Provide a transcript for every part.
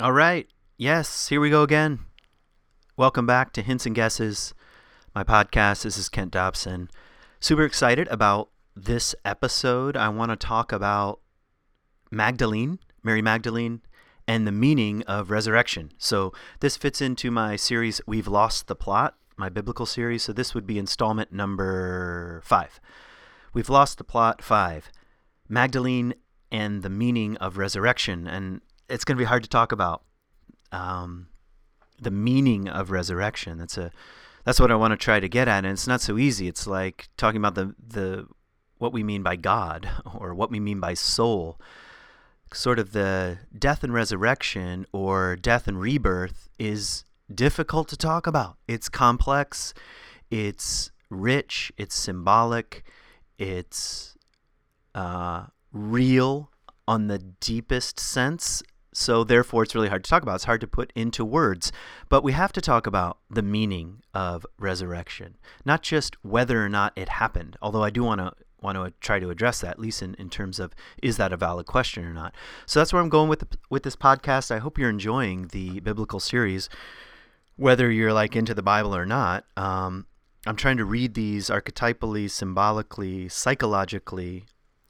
All right. Yes, here we go again. Welcome back to Hints and Guesses, my podcast. This is Kent Dobson. Super excited about this episode. I want to talk about Magdalene, Mary Magdalene, and the meaning of resurrection. So, this fits into my series, We've Lost the Plot, my biblical series. So, this would be installment number five. We've Lost the Plot five Magdalene and the meaning of resurrection. And it's going to be hard to talk about um, the meaning of resurrection. That's a that's what I want to try to get at, and it's not so easy. It's like talking about the the what we mean by God or what we mean by soul. Sort of the death and resurrection or death and rebirth is difficult to talk about. It's complex, it's rich, it's symbolic, it's uh, real on the deepest sense so therefore it's really hard to talk about. It's hard to put into words. But we have to talk about the meaning of resurrection, not just whether or not it happened. Although I do want to want to try to address that, at least in, in terms of is that a valid question or not. So that's where I'm going with the, with this podcast. I hope you're enjoying the biblical series, whether you're like into the Bible or not. Um, I'm trying to read these archetypally, symbolically, psychologically,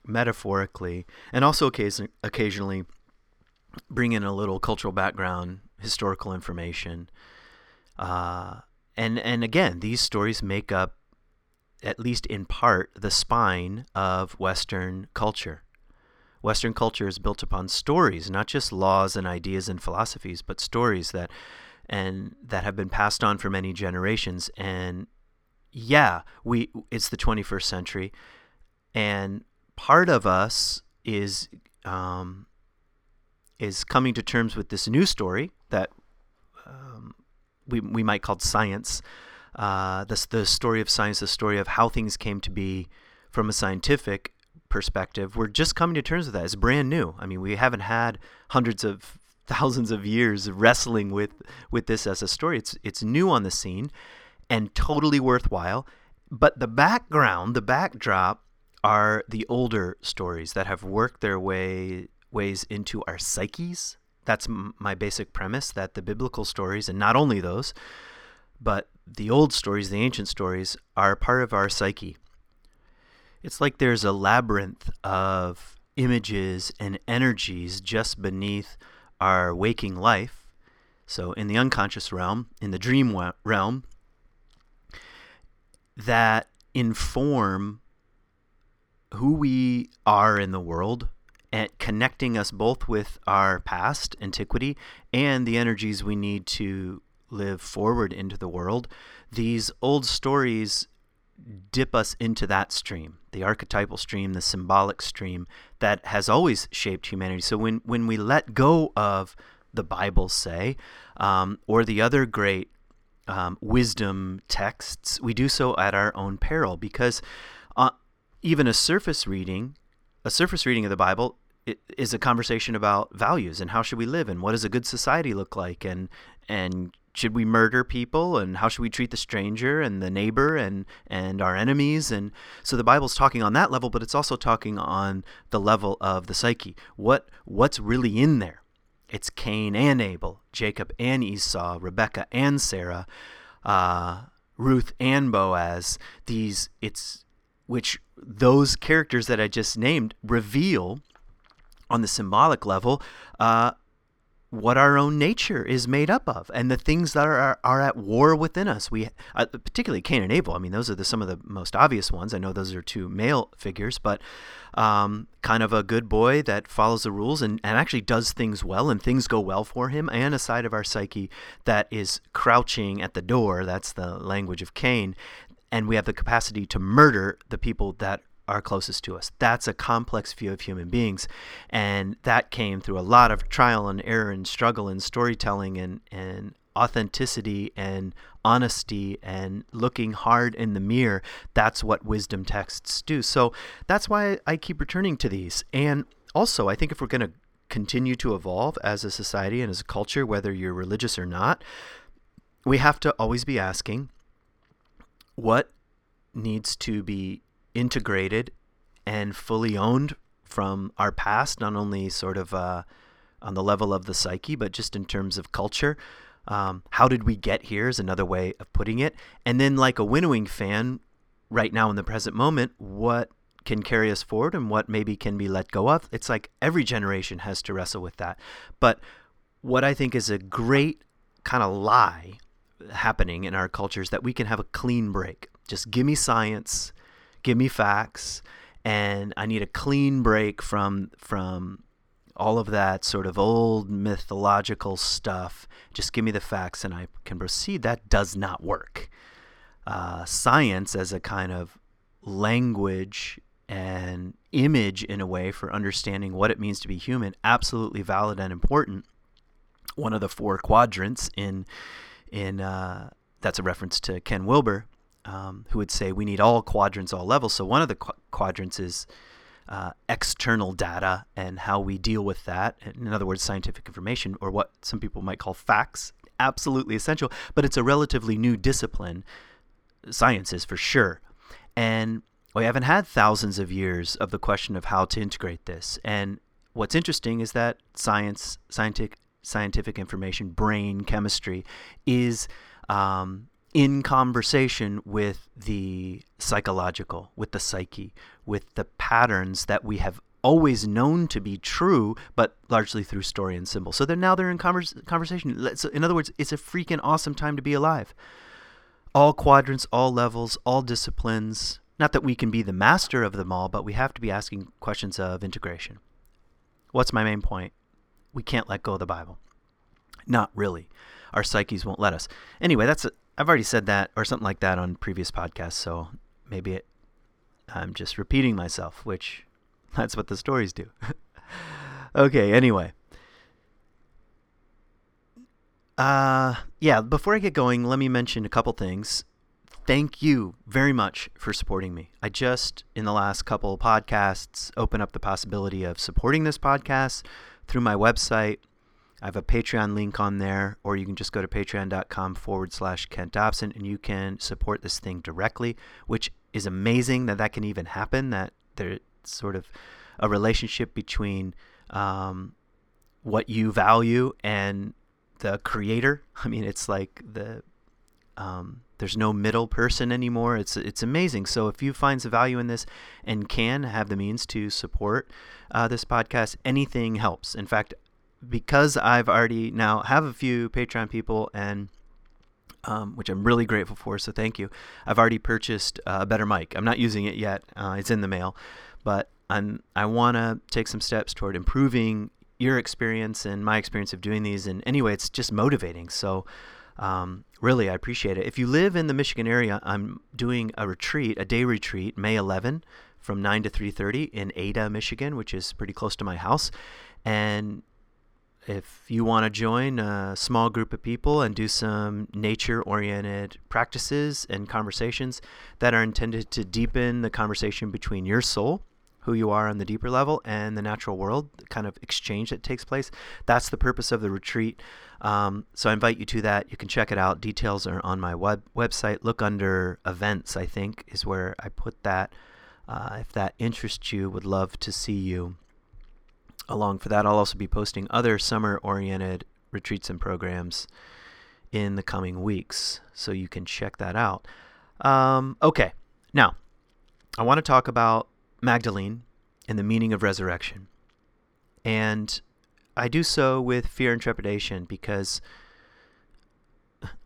metaphorically, and also occasion- occasionally bring in a little cultural background, historical information. Uh, and and again, these stories make up, at least in part, the spine of Western culture. Western culture is built upon stories, not just laws and ideas and philosophies, but stories that and that have been passed on for many generations. And yeah, we it's the 21st century, and part of us is um, is coming to terms with this new story that um, we, we might call science. Uh, the, the story of science, the story of how things came to be from a scientific perspective. We're just coming to terms with that. It's brand new. I mean, we haven't had hundreds of thousands of years wrestling with with this as a story. It's it's new on the scene and totally worthwhile. But the background, the backdrop are the older stories that have worked their way ways into our psyches. That's m- my basic premise that the biblical stories, and not only those, but the old stories, the ancient stories, are part of our psyche. It's like there's a labyrinth of images and energies just beneath our waking life. So, in the unconscious realm, in the dream realm, that inform who we are in the world, at connecting us both with our past antiquity and the energies we need to live forward into the world. These old stories dip us into that stream, the archetypal stream, the symbolic stream that has always shaped humanity. So when when we let go of the Bible, say, um, or the other great um, wisdom texts, we do so at our own peril because uh, even a surface reading a surface reading of the Bible is a conversation about values and how should we live and what does a good society look like and and should we murder people and how should we treat the stranger and the neighbor and and our enemies. And so the bible's talking on that level but it's also talking on the level of the psyche. What what's really in there? It's cain and abel jacob and esau rebecca and sarah uh, ruth and boaz. These it's which those characters that I just named reveal on the symbolic level uh, what our own nature is made up of and the things that are, are at war within us. We, uh, particularly Cain and Abel, I mean, those are the, some of the most obvious ones. I know those are two male figures, but um, kind of a good boy that follows the rules and, and actually does things well and things go well for him, and a side of our psyche that is crouching at the door. That's the language of Cain and we have the capacity to murder the people that are closest to us. That's a complex view of human beings. And that came through a lot of trial and error and struggle and storytelling and, and authenticity and honesty and looking hard in the mirror. That's what wisdom texts do. So that's why I keep returning to these. And also, I think if we're going to continue to evolve as a society and as a culture, whether you're religious or not, we have to always be asking what needs to be integrated and fully owned from our past, not only sort of uh, on the level of the psyche, but just in terms of culture. Um, how did we get here is another way of putting it. And then, like a winnowing fan, right now in the present moment, what can carry us forward and what maybe can be let go of? It's like every generation has to wrestle with that. But what I think is a great kind of lie happening in our cultures that we can have a clean break. Just give me science, give me facts, and I need a clean break from from all of that sort of old mythological stuff. Just give me the facts and I can proceed. That does not work. Uh, science as a kind of language and image in a way for understanding what it means to be human absolutely valid and important one of the four quadrants in in uh, that's a reference to ken wilber um, who would say we need all quadrants all levels so one of the qu- quadrants is uh, external data and how we deal with that. In other words, scientific information, or what some people might call facts, absolutely essential. But it's a relatively new discipline. Science is for sure. And we haven't had thousands of years of the question of how to integrate this. And what's interesting is that science, scientific, scientific information, brain chemistry, is um, in conversation with the psychological, with the psyche, with the patterns that we have always known to be true, but largely through story and symbol. So then now they're in converse, conversation. So in other words, it's a freaking awesome time to be alive. All quadrants, all levels, all disciplines. Not that we can be the master of them all, but we have to be asking questions of integration. What's my main point? We can't let go of the Bible. Not really. Our psyches won't let us. Anyway, that's I've already said that or something like that on previous podcasts, so maybe it, I'm just repeating myself, which that's what the stories do. okay, anyway. Uh, yeah, before I get going, let me mention a couple things. Thank you very much for supporting me. I just, in the last couple podcasts, opened up the possibility of supporting this podcast through my website, I have a Patreon link on there, or you can just go to patreon.com forward slash Kent Dobson and you can support this thing directly, which is amazing that that can even happen, that there's sort of a relationship between um, what you value and the creator. I mean, it's like the um, there's no middle person anymore. It's it's amazing. So if you find some value in this and can have the means to support uh, this podcast, anything helps. In fact, because I've already now have a few Patreon people and um, which I'm really grateful for. So thank you. I've already purchased a better mic. I'm not using it yet. Uh, it's in the mail, but I'm I want to take some steps toward improving your experience and my experience of doing these. And anyway, it's just motivating. So um, really, I appreciate it. If you live in the Michigan area, I'm doing a retreat, a day retreat, May 11 from 9 to 3:30 in Ada, Michigan, which is pretty close to my house. And if you want to join a small group of people and do some nature oriented practices and conversations that are intended to deepen the conversation between your soul, who you are on the deeper level, and the natural world, kind of exchange that takes place, that's the purpose of the retreat. Um, so I invite you to that. You can check it out. Details are on my web- website. Look under events, I think, is where I put that. Uh, if that interests you, would love to see you along for that. I'll also be posting other summer oriented retreats and programs in the coming weeks, so you can check that out. Um, okay, now I want to talk about Magdalene and the meaning of resurrection. And I do so with fear and trepidation because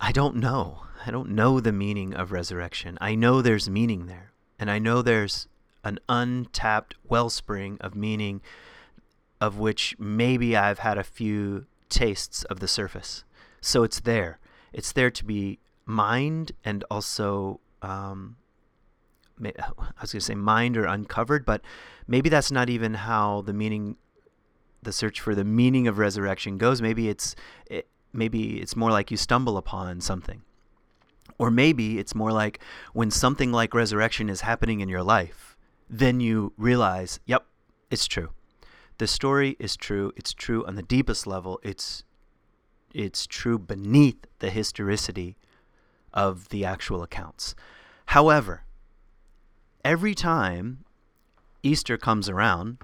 I don't know. I don't know the meaning of resurrection. I know there's meaning there, and I know there's an untapped wellspring of meaning of which maybe I've had a few tastes of the surface. So it's there. It's there to be mined and also, um, I was going to say mined or uncovered, but maybe that's not even how the meaning, the search for the meaning of resurrection goes. Maybe it's, it, maybe it's more like you stumble upon something. Or maybe it's more like when something like resurrection is happening in your life, then you realize, yep, it's true the story is true. It's true on the deepest level. It's it's true beneath the historicity of the actual accounts. However, every time Easter comes around,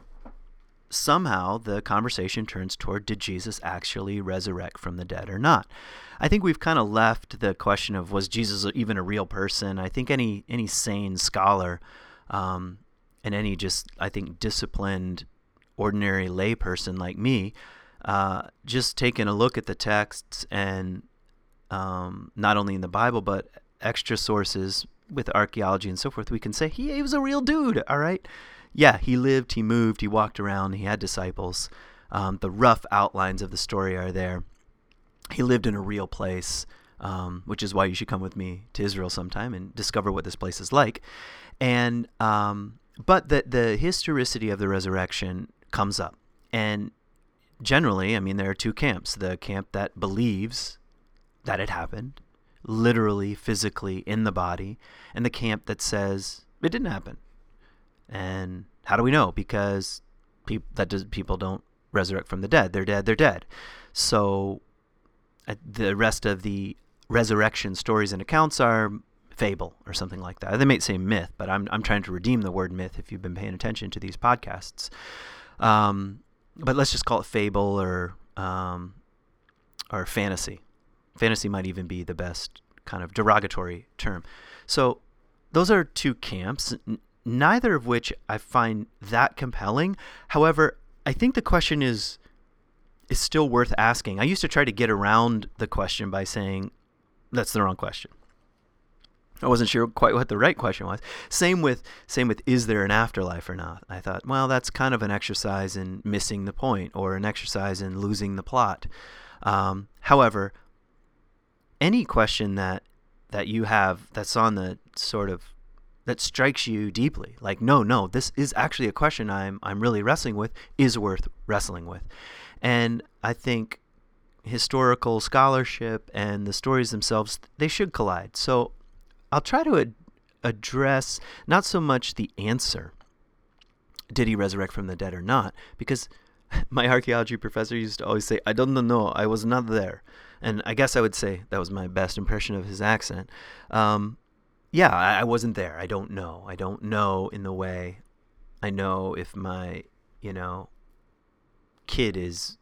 somehow the conversation turns toward did Jesus actually resurrect from the dead or not? I think we've kind of left the question of was Jesus even a real person? I think any any sane scholar um, and any just I think disciplined ordinary layperson like me, uh, just taking a look at the texts and um, not only in the Bible but extra sources with archaeology and so forth, we can say he, he was a real dude. All right, yeah, he lived, he moved, he walked around, he had disciples. Um, the rough outlines of the story are there. He lived in a real place, um, which is why you should come with me to Israel sometime and discover what this place is like. And um, but the the historicity of the resurrection comes up, and generally, I mean, there are two camps: the camp that believes that it happened, literally, physically in the body, and the camp that says it didn't happen. And how do we know? Because pe- that does, people don't resurrect from the dead. They're dead. They're dead. So uh, the rest of the resurrection stories and accounts are fable or something like that. They may say myth, but I'm I'm trying to redeem the word myth if you've been paying attention to these podcasts. Um, but let's just call it fable or um, or fantasy. Fantasy might even be the best kind of derogatory term. So those are two camps, n- neither of which I find that compelling. However, I think the question is is still worth asking. I used to try to get around the question by saying that's the wrong question. I wasn't sure quite what the right question was. Same with same with is there an afterlife or not? I thought, well, that's kind of an exercise in missing the point or an exercise in losing the plot. Um, however, any question that that you have that's on the sort of that strikes you deeply, like no, no, this is actually a question I'm I'm really wrestling with, is worth wrestling with, and I think historical scholarship and the stories themselves they should collide. So I'll try to ad- address not so much the answer, did he resurrect from the dead or not, because my archaeology professor used to always say, I don't know, I was not there. And I guess I would say that was my best impression of his accent. Um, yeah, I, I wasn't there. I don't know. I don't know in the way I know if my, you know, kid is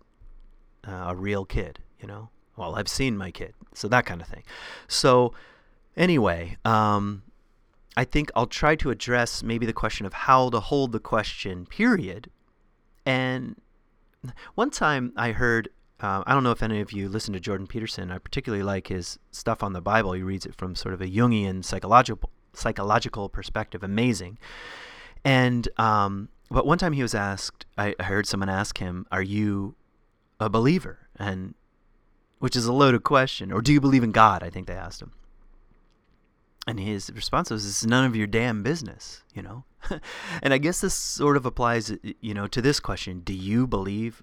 uh, a real kid, you know? Well, I've seen my kid. So that kind of thing. So, Anyway, um, I think I'll try to address maybe the question of how to hold the question, period. And one time I heard, uh, I don't know if any of you listen to Jordan Peterson. I particularly like his stuff on the Bible. He reads it from sort of a Jungian psychological psychological perspective. Amazing. And um, but one time he was asked, I heard someone ask him, "Are you a believer?" And which is a loaded question. Or do you believe in God? I think they asked him. And his response was, "It's none of your damn business," you know. and I guess this sort of applies, you know, to this question: Do you believe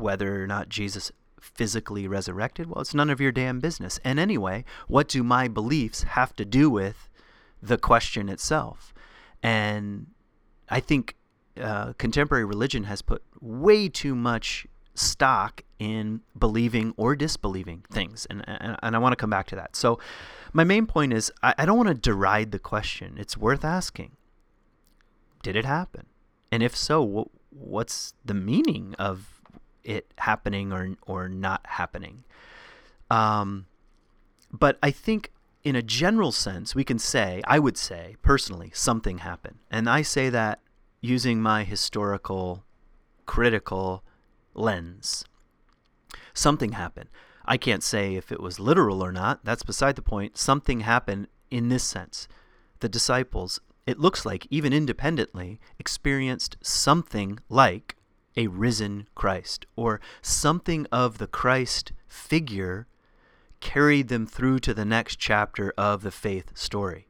whether or not Jesus physically resurrected? Well, it's none of your damn business. And anyway, what do my beliefs have to do with the question itself? And I think uh, contemporary religion has put way too much stock in believing or disbelieving things. And, and, and I want to come back to that. So, my main point is I, I don't want to deride the question. It's worth asking. Did it happen? And if so, what's the meaning of it happening or, or not happening? Um, but I think in a general sense, we can say, I would say personally, something happened. And I say that using my historical, critical lens. Something happened. I can't say if it was literal or not. That's beside the point. Something happened in this sense. The disciples, it looks like, even independently, experienced something like a risen Christ, or something of the Christ figure carried them through to the next chapter of the faith story.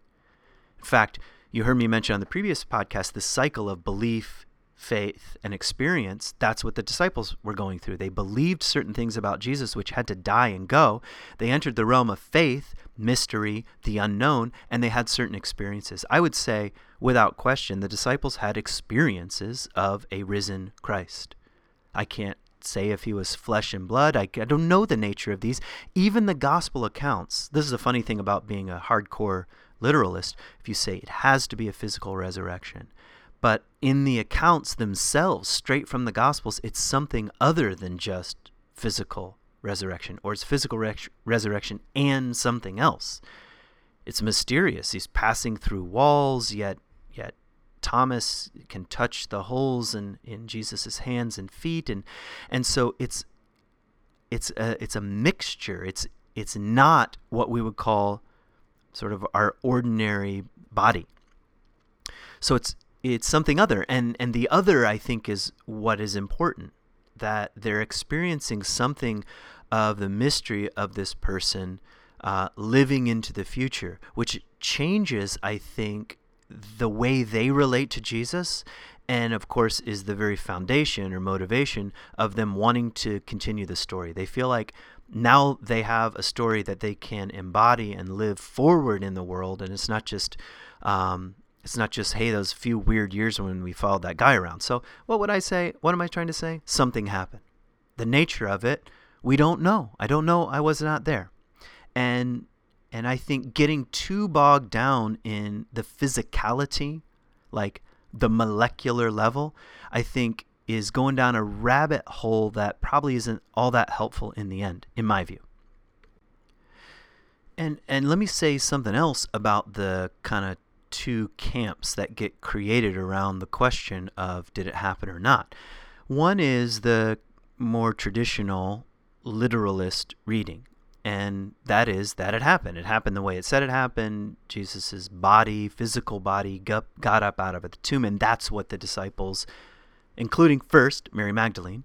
In fact, you heard me mention on the previous podcast the cycle of belief, faith and experience, that's what the disciples were going through. They believed certain things about Jesus which had to die and go. They entered the realm of faith, mystery, the unknown, and they had certain experiences. I would say, without question, the disciples had experiences of a risen Christ. I can't say if he was flesh and blood. I, I don't know the nature of these. Even the gospel accounts, this is a funny thing about being a hardcore literalist. If you say it has to be a physical resurrection, But in the accounts themselves, straight from the Gospels, it's something other than just physical resurrection, or it's physical re- resurrection and something else. It's mysterious. He's passing through walls, yet yet Thomas can touch the holes in, in Jesus' hands and feet, and and so it's it's a it's a mixture. It's it's not what we would call sort of our ordinary body. So it's it's something other and and the other I think is what is important that they're experiencing something of the mystery of this person uh, living into the future, which changes, I think, the way they relate to Jesus. And of course, is the very foundation or motivation of them wanting to continue the story. They feel like now they have a story that they can embody and live forward in the world, and it's not just um, it's not just hey those few weird years when we followed that guy around. So what would I say? What am I trying to say? Something happened. The nature of it, we don't know. I don't know. I was not there, and and I think getting too bogged down in the physicality, like the molecular level, I think is going down a rabbit hole that probably isn't all that helpful in the end, in my view. And and let me say something else about the kind of two camps that get created around the question of did it happen or not. One is the more traditional literalist reading, and that is that it happened. It happened the way it said it happened. Jesus' body, physical body, got, up out of the tomb, and that's what the disciples, including first Mary Magdalene,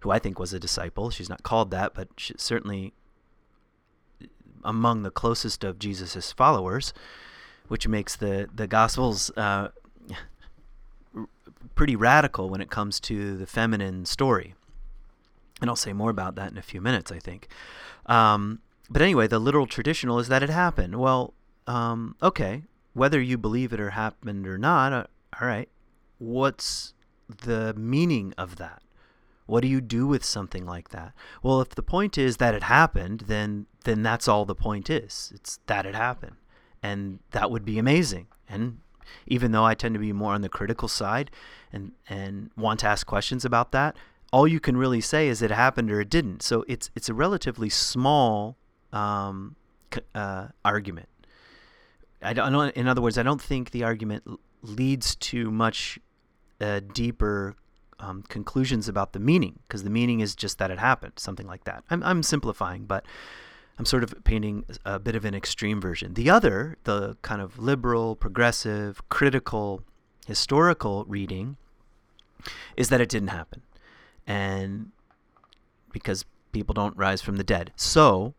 who I think was a disciple. She's not called that, but certainly among the closest of Jesus' followers, which makes the the Gospels uh, pretty radical when it comes to the feminine story. And I'll say more about that in a few minutes, I think. Um, but anyway, the literal traditional is that it happened. Well, um, okay, whether you believe it or happened or not, uh, all right, what's the meaning of that? What do you do with something like that? Well, if the point is that it happened, then then that's all the point is. It's that it happened. And that would be amazing. And even though I tend to be more on the critical side and and want to ask questions about that, all you can really say is it happened or it didn't. So it's it's a relatively small um, uh, argument. I don't. In other words, I don't think the argument leads to much uh, deeper um, conclusions about the meaning, because the meaning is just that it happened, something like that. I'm I'm simplifying, but I'm sort of painting a bit of an extreme version. The other, the kind of liberal, progressive, critical, historical reading, is that it didn't happen and because people don't rise from the dead. So,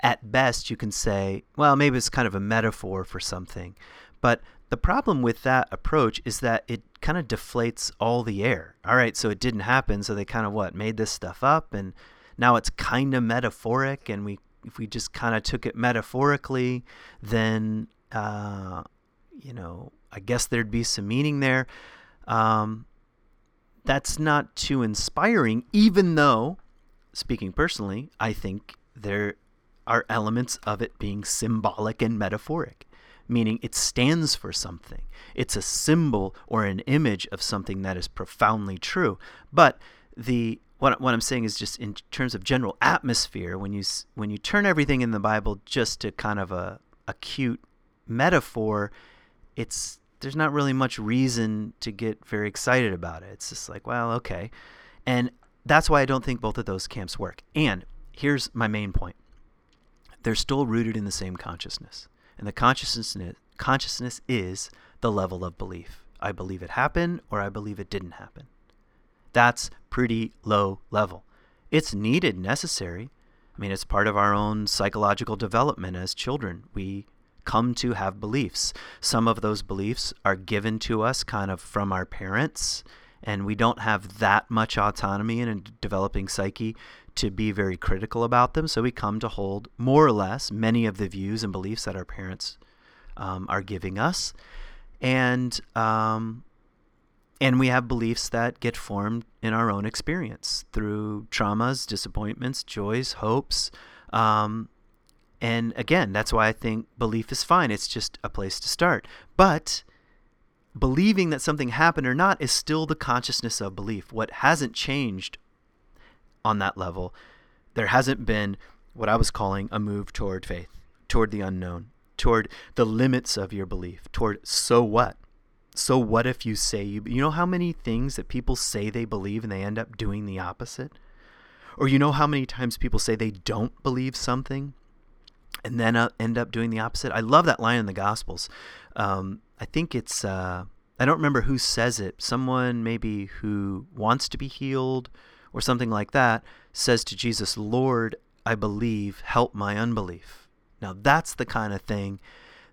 at best, you can say, well, maybe it's kind of a metaphor for something. But the problem with that approach is that it kind of deflates all the air. All right, so it didn't happen, so they kind of what made this stuff up, and now it's kind of metaphoric. And we, if we just kind of took it metaphorically, then uh, you know, I guess there'd be some meaning there. Um, that's not too inspiring, even though, speaking personally, I think there are elements of it being symbolic and metaphoric, meaning it stands for something. It's a symbol or an image of something that is profoundly true. But the what, what I'm saying is just in terms of general atmosphere, when you when you turn everything in the Bible just to kind of a acute metaphor, it's there's not really much reason to get very excited about it. It's just like, well, okay. And that's why I don't think both of those camps work. And here's my main point they're still rooted in the same consciousness. And the consciousness, consciousness is the level of belief. I believe it happened or I believe it didn't happen. That's pretty low level. It's needed, necessary. I mean, it's part of our own psychological development as children. We come to have beliefs. Some of those beliefs are given to us kind of from our parents, and we don't have that much autonomy in a developing psyche to be very critical about them. So we come to hold more or less many of the views and beliefs that our parents um, are giving us, and um, and we have beliefs that get formed in our own experience through traumas, disappointments, joys, hopes. Um, and again, that's why I think belief is fine. It's just a place to start. But believing that something happened or not is still the consciousness of belief. What hasn't changed on that level, there hasn't been what I was calling a move toward faith, toward the unknown, toward the limits of your belief, toward so what? So what if you say you you know how many things that people say they believe and they end up doing the opposite? Or you know how many times people say they don't believe something and then uh, end up doing the opposite? I love that line in the Gospels. Um, I think it's, uh, I don't remember who says it. Someone maybe who wants to be healed or something like that says to Jesus, Lord, I believe, help my unbelief. Now, that's the kind of thing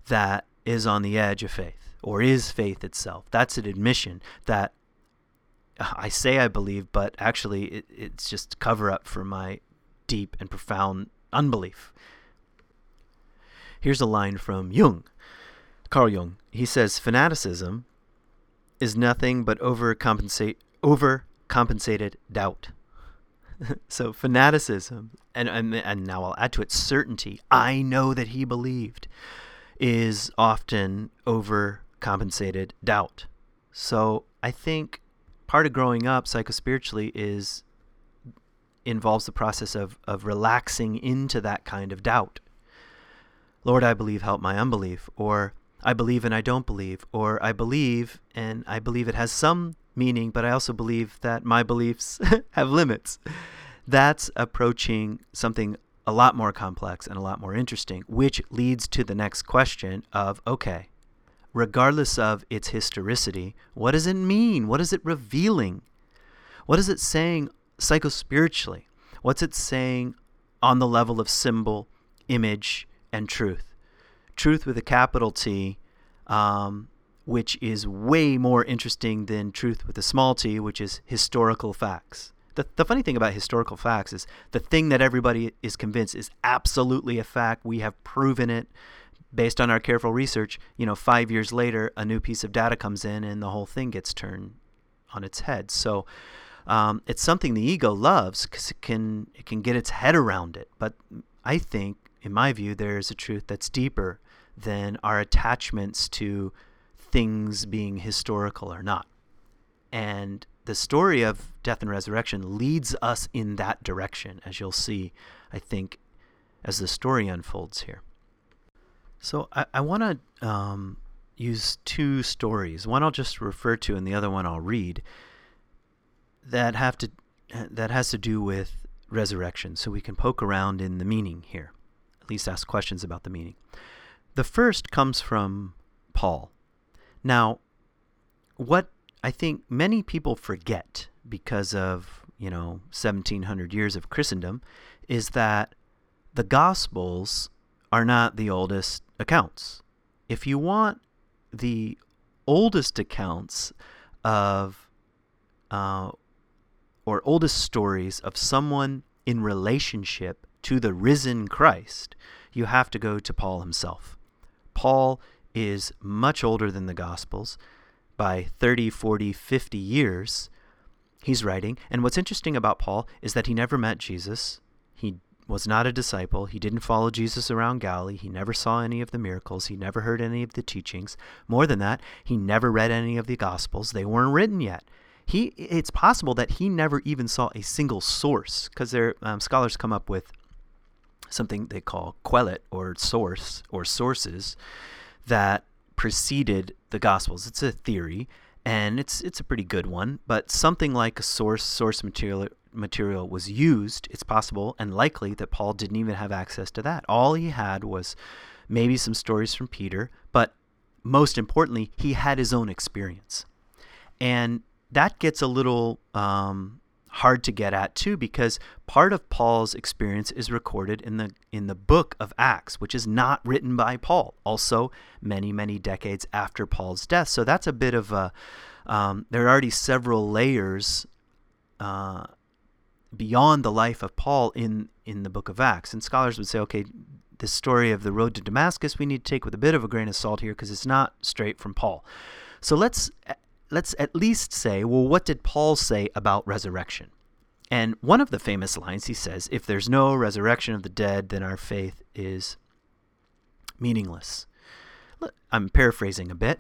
that is on the edge of faith or is faith itself. That's an admission that I say I believe, but actually it, it's just cover up for my deep and profound unbelief. Here's a line from Jung, Carl Jung. He says, Fanaticism is nothing but overcompensate, overcompensated doubt. so fanaticism, and, and, and now I'll add to it certainty, I know that he believed, is often overcompensated doubt. So I think part of growing up psychospiritually is involves the process of, of relaxing into that kind of doubt. Lord, I believe, help my unbelief. Or I believe and I don't believe. Or I believe and I believe it has some meaning, but I also believe that my beliefs have limits. That's approaching something a lot more complex and a lot more interesting, which leads to the next question of okay, regardless of its historicity. What does it mean? What is it revealing? What is it saying psychospiritually? What's it saying on the level of symbol, image, and truth? Truth with a capital T, um, which is way more interesting than truth with a small t, which is historical facts. The, the funny thing about historical facts is the thing that everybody is convinced is absolutely a fact. We have proven it based on our careful research, you know, five years later, a new piece of data comes in and the whole thing gets turned on its head. So um, it's something the ego loves because it can it can get its head around it. But I think, in my view, there is a truth that's deeper than our attachments to things being historical or not. And the story of death and resurrection leads us in that direction, as you'll see, I think, as the story unfolds here. So I, I want to um, use two stories. One I'll just refer to, and the other one I'll read. That have to that has to do with resurrection. So we can poke around in the meaning here, at least ask questions about the meaning. The first comes from Paul. Now, what I think many people forget because of you know 1700 years of Christendom is that the Gospels are not the oldest accounts. If you want the oldest accounts of uh, or oldest stories of someone in relationship to the risen Christ, you have to go to Paul himself. Paul is much older than the Gospels by 30, 40, 50 years. He's writing. And what's interesting about Paul is that he never met Jesus. Was not a disciple. He didn't follow Jesus around Galilee. He never saw any of the miracles. He never heard any of the teachings. More than that, he never read any of the Gospels. They weren't written yet. He, it's possible that he never even saw a single source, because um, scholars come up with something they call Quelle or source or sources that preceded the Gospels. It's a theory, and it's it's a pretty good one. But something like a source source material material was used, it's possible and likely that Paul didn't even have access to that. All he had was maybe some stories from Peter, but most importantly, he had his own experience. And that gets a little um, hard to get at too because part of Paul's experience is recorded in the in the book of Acts which is not written by Paul also many many decades after Paul's death so that's a bit of a um, there are already several layers uh, beyond the life of Paul in in the book of Acts. And scholars would say, okay, the story of the road to Damascus we need to take with a bit of a grain of salt here because it's not straight from Paul. So let's let's at least say, well, what did Paul say about resurrection? And one of the famous lines he says, if there's no resurrection of the dead, then our faith is meaningless. I'm paraphrasing a bit,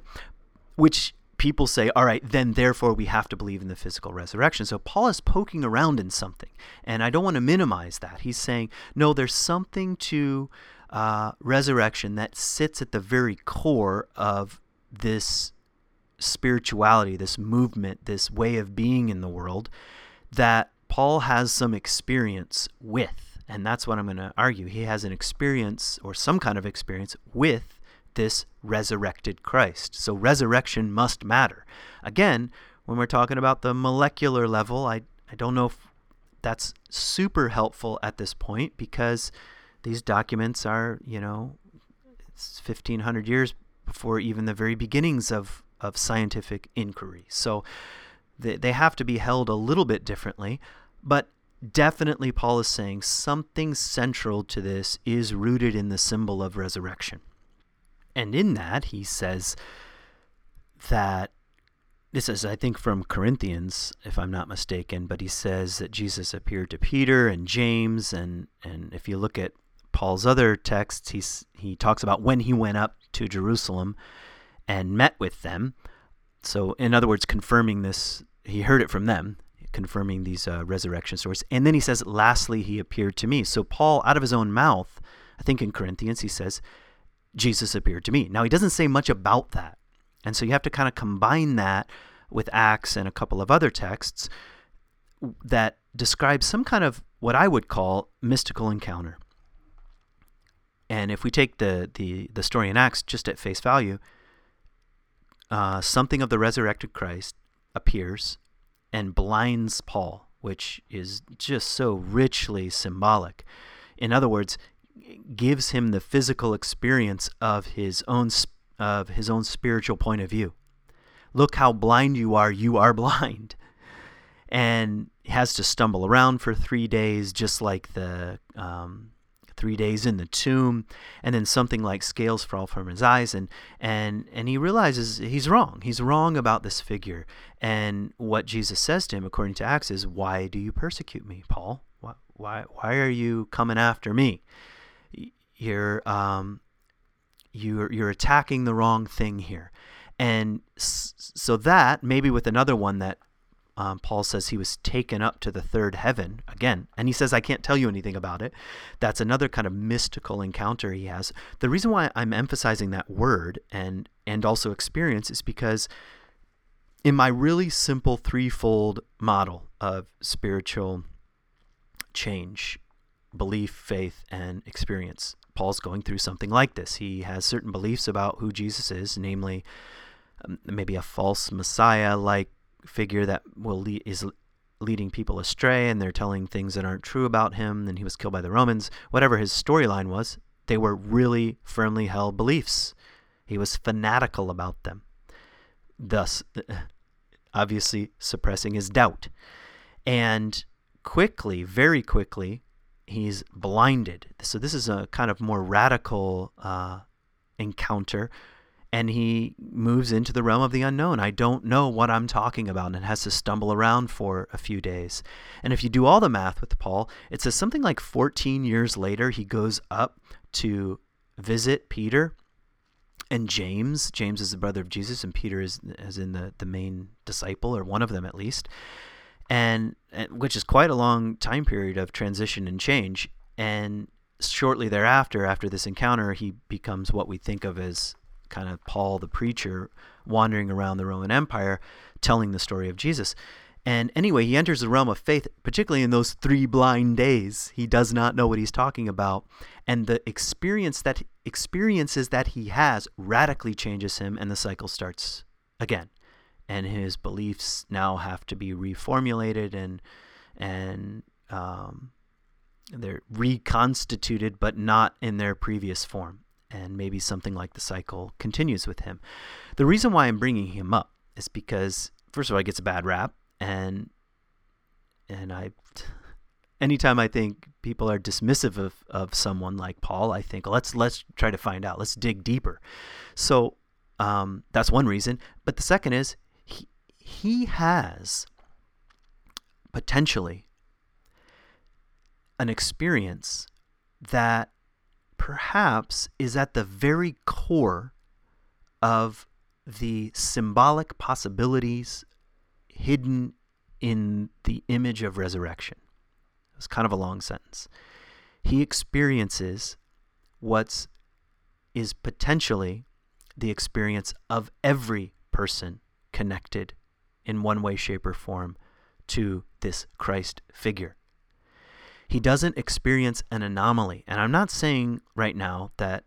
which people say, all right, then therefore we have to believe in the physical resurrection. So Paul is poking around in something, and I don't want to minimize that. He's saying, no, there's something to uh, resurrection that sits at the very core of this spirituality, this movement, this way of being in the world that Paul has some experience with. And that's what I'm going to argue. He has an experience or some kind of experience with this resurrected Christ. So resurrection must matter. Again, when we're talking about the molecular level, I, I don't know if that's super helpful at this point because these documents are, you know, it's 1500 years before even the very beginnings of, of scientific inquiry. So they, they have to be held a little bit differently. But definitely, Paul is saying something central to this is rooted in the symbol of resurrection. And in that, he says that this is, I think, from Corinthians, if I'm not mistaken, but he says that Jesus appeared to Peter and James. And, and if you look at Paul's other texts, he's, he talks about when he went up to Jerusalem and met with them. So, in other words, confirming this, he heard it from them, confirming these uh, resurrection stories. And then he says, Lastly, he appeared to me. So, Paul, out of his own mouth, I think in Corinthians, he says, Jesus appeared to me. Now, he doesn't say much about that. And so you have to kind of combine that with Acts and a couple of other texts that describe some kind of what I would call mystical encounter. And if we take the, the, the story in Acts just at face value, uh, something of the resurrected Christ appears and blinds Paul, which is just so richly symbolic. In other words, gives him the physical experience of his own of his own spiritual point of view. Look how blind you are, you are blind. And has to stumble around for three days, just like the um, three days in the tomb, and then something like scales fall from his eyes, and and and he realizes he's wrong. He's wrong about this figure, and what Jesus says to him, according to Acts, is, "Why do you persecute me, Paul? Why why why are you coming after me? You're um, you're you're attacking the wrong thing here." And so that maybe with another one that um, Paul says he was taken up to the third heaven again, and he says, I can't tell you anything about it. That's another kind of mystical encounter he has. The reason why I'm emphasizing that word and, and also experience is because in my really simple threefold model of spiritual change, belief, faith, and experience, Paul's going through something like this. He has certain beliefs about who Jesus is, namely, um, maybe a false Messiah like figure that will lead, is leading people astray and they're telling things that aren't true about him and he was killed by the Romans. Whatever his storyline was, they were really firmly held beliefs. He was fanatical about them, thus, obviously, suppressing his doubt. And quickly, very quickly, he's blinded. So, this is a kind of more radical uh, encounter and he moves into the realm of the unknown. I don't know what I'm talking about and has to stumble around for a few days. And if you do all the math with Paul, it says something like 14 years later, he goes up to visit Peter and James. James is the brother of Jesus, and Peter is, is in the, the main disciple, or one of them at least. And, and which is quite a long time period of transition and change. And shortly thereafter, after this encounter, he becomes what we think of as kind of Paul the preacher wandering around the Roman Empire telling the story of Jesus. And anyway, he enters the realm of faith, particularly in those three blind days. He does not know what he's talking about, and the experience that experiences that he has radically changes him, and the cycle starts again. And his beliefs now have to be reformulated and and um, they're reconstituted, but not in their previous form and maybe something like the cycle continues with him. The reason why I'm bringing him up is because first of all, he gets a bad rap, and and I, anytime I think people are dismissive of, of someone like Paul, I think let's let's try to find out, let's dig deeper. So um, that's one reason, but the second is he he has potentially an experience that perhaps is at the very core of the symbolic possibilities hidden in the image of resurrection. It's kind of a long sentence. He experiences what's is potentially the experience of every person connected in one way, shape, or form to this Christ figure. He doesn't experience an anomaly. And I'm not saying right now that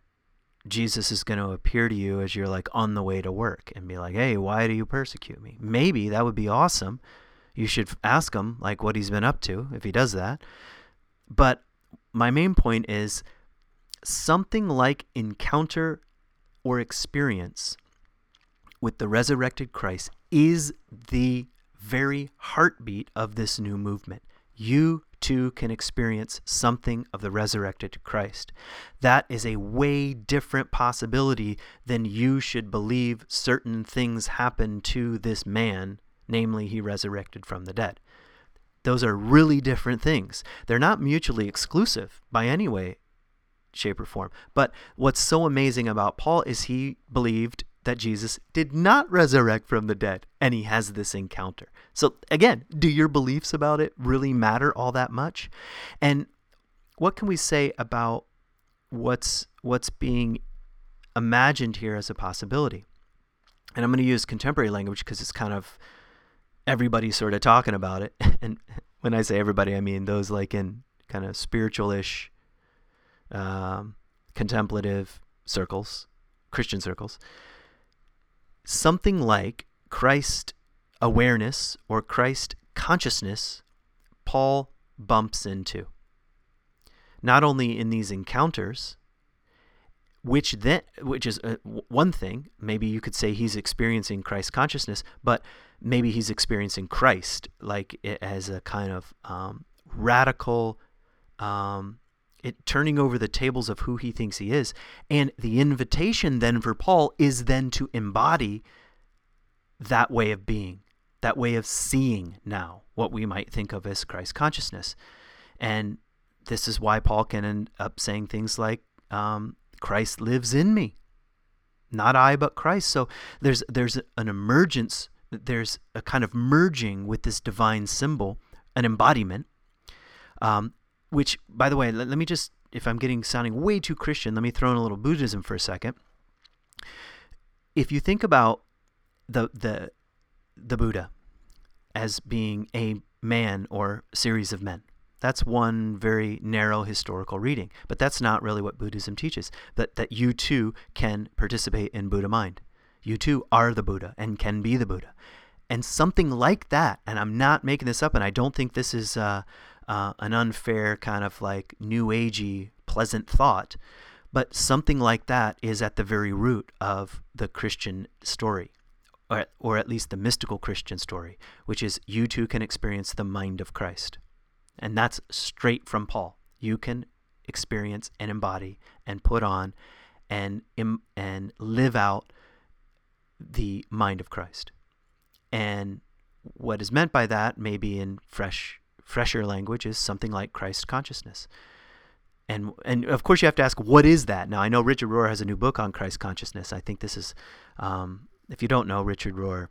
Jesus is going to appear to you as you're like on the way to work and be like, hey, why do you persecute me? Maybe that would be awesome. You should ask him like what he's been up to if he does that. But my main point is something like encounter or experience with the resurrected Christ is the very heartbeat of this new movement. You too can experience something of the resurrected Christ. That is a way different possibility than you should believe certain things happened to this man, namely, he resurrected from the dead. Those are really different things. They're not mutually exclusive by any way, shape, or form. But what's so amazing about Paul is he believed that Jesus did not resurrect from the dead, and he has this encounter. So, again, do your beliefs about it really matter all that much? And what can we say about what's what's being imagined here as a possibility? And I'm going to use contemporary language because it's kind of everybody's sort of talking about it. And when I say everybody, I mean those like in kind of spiritual-ish, um, contemplative circles, Christian circles something like Christ awareness or Christ consciousness, Paul bumps into. Not only in these encounters, which then which is uh, one thing maybe you could say he's experiencing christ consciousness but maybe he's experiencing christ like as a kind of um, radical um, it turning over the tables of who he thinks he is. And the invitation then for Paul is then to embody that way of being, that way of seeing now what we might think of as Christ consciousness. And this is why Paul can end up saying things like, um, Christ lives in me. Not I, but Christ. So there's there's an emergence, there's a kind of merging with this divine symbol, an embodiment, um, which, by the way, let, let me just, if I'm getting sounding way too Christian, let me throw in a little Buddhism for a second. If you think about the the the Buddha as being a man or series of men. That's one very narrow historical reading, but that's not really what Buddhism teaches. That that you too can participate in Buddha mind. You too are the Buddha and can be the Buddha. And something like that, and I'm not making this up, and I don't think this is uh, uh, an unfair kind of like new agey pleasant thought, but something like that is at the very root of the Christian story, or, or at least the mystical Christian story, which is you too can experience the mind of Christ. And that's straight from Paul. You can experience and embody and put on and, and live out the mind of Christ. And what is meant by that, maybe in fresh fresher language is something like Christ consciousness. And and of course you have to ask what is that? Now I know Richard Rohr has a new book on Christ consciousness. I think this is um, if you don't know Richard Rohr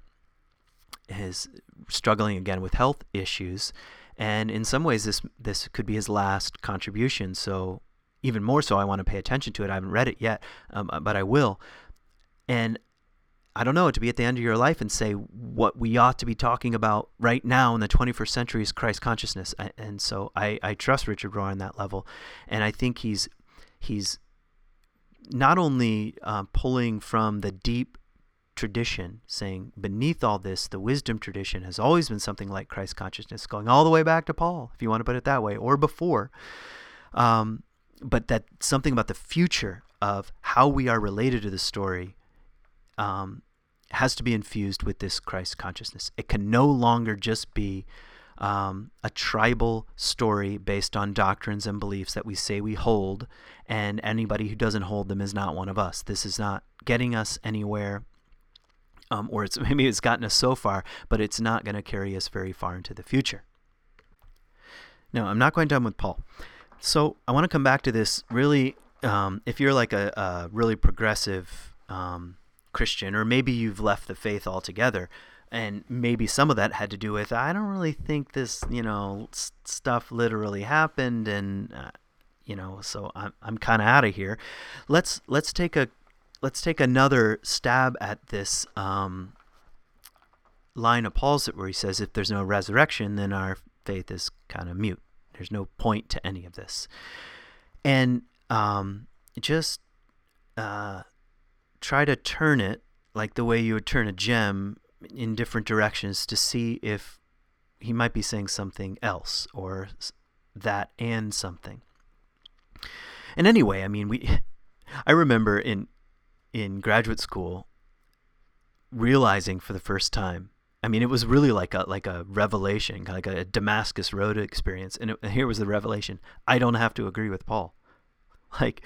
is struggling again with health issues and in some ways this this could be his last contribution so even more so I want to pay attention to it. I haven't read it yet, um, but I will. And I don't know, to be at the end of your life and say what we ought to be talking about right now in the 21st century is Christ consciousness. And so I, I trust Richard Rohr on that level. And I think he's, he's not only uh, pulling from the deep tradition, saying beneath all this, the wisdom tradition has always been something like Christ consciousness, going all the way back to Paul, if you want to put it that way, or before. Um, but that something about the future of how we are related to the story um, has to be infused with this Christ consciousness. It can no longer just be um, a tribal story based on doctrines and beliefs that we say we hold, and anybody who doesn't hold them is not one of us. This is not getting us anywhere. Um, or it's maybe it's gotten us so far, but it's not going to carry us very far into the future. Now, I'm not quite done with Paul. So I want to come back to this really, um, if you're like a, a really progressive um, Christian, or maybe you've left the faith altogether. And maybe some of that had to do with I don't really think this, you know, s- stuff literally happened, and uh, you know, so I'm I'm kind of out of here. Let's let's take a let's take another stab at this um, line of Paul's where he says, "If there's no resurrection, then our faith is kind of mute. There's no point to any of this." And um, just uh, try to turn it like the way you would turn a gem in different directions to see if he might be saying something else or that and something. And anyway, I mean, we I remember in in graduate school realizing for the first time. I mean, it was really like a like a revelation, like a Damascus Road experience. And, it, and here was the revelation: I don't have to agree with Paul, like,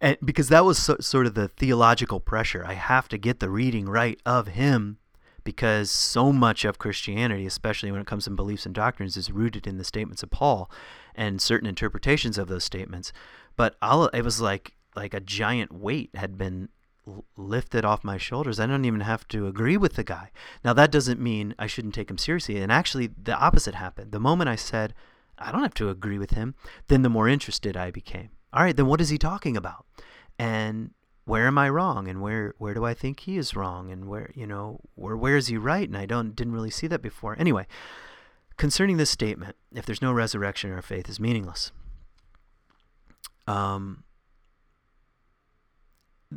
and because that was so, sort of the theological pressure. I have to get the reading right of him because so much of Christianity, especially when it comes to beliefs and doctrines, is rooted in the statements of Paul and certain interpretations of those statements. But I'll, it was like like a giant weight had been lifted off my shoulders. I don't even have to agree with the guy. Now that doesn't mean I shouldn't take him seriously. And actually, the opposite happened. The moment I said I don't have to agree with him, then the more interested I became. All right, then what is he talking about? And where am I wrong and where where do I think he is wrong and where you know where where is he right and I don't didn't really see that before. Anyway, concerning this statement, if there's no resurrection, our faith is meaningless. Um,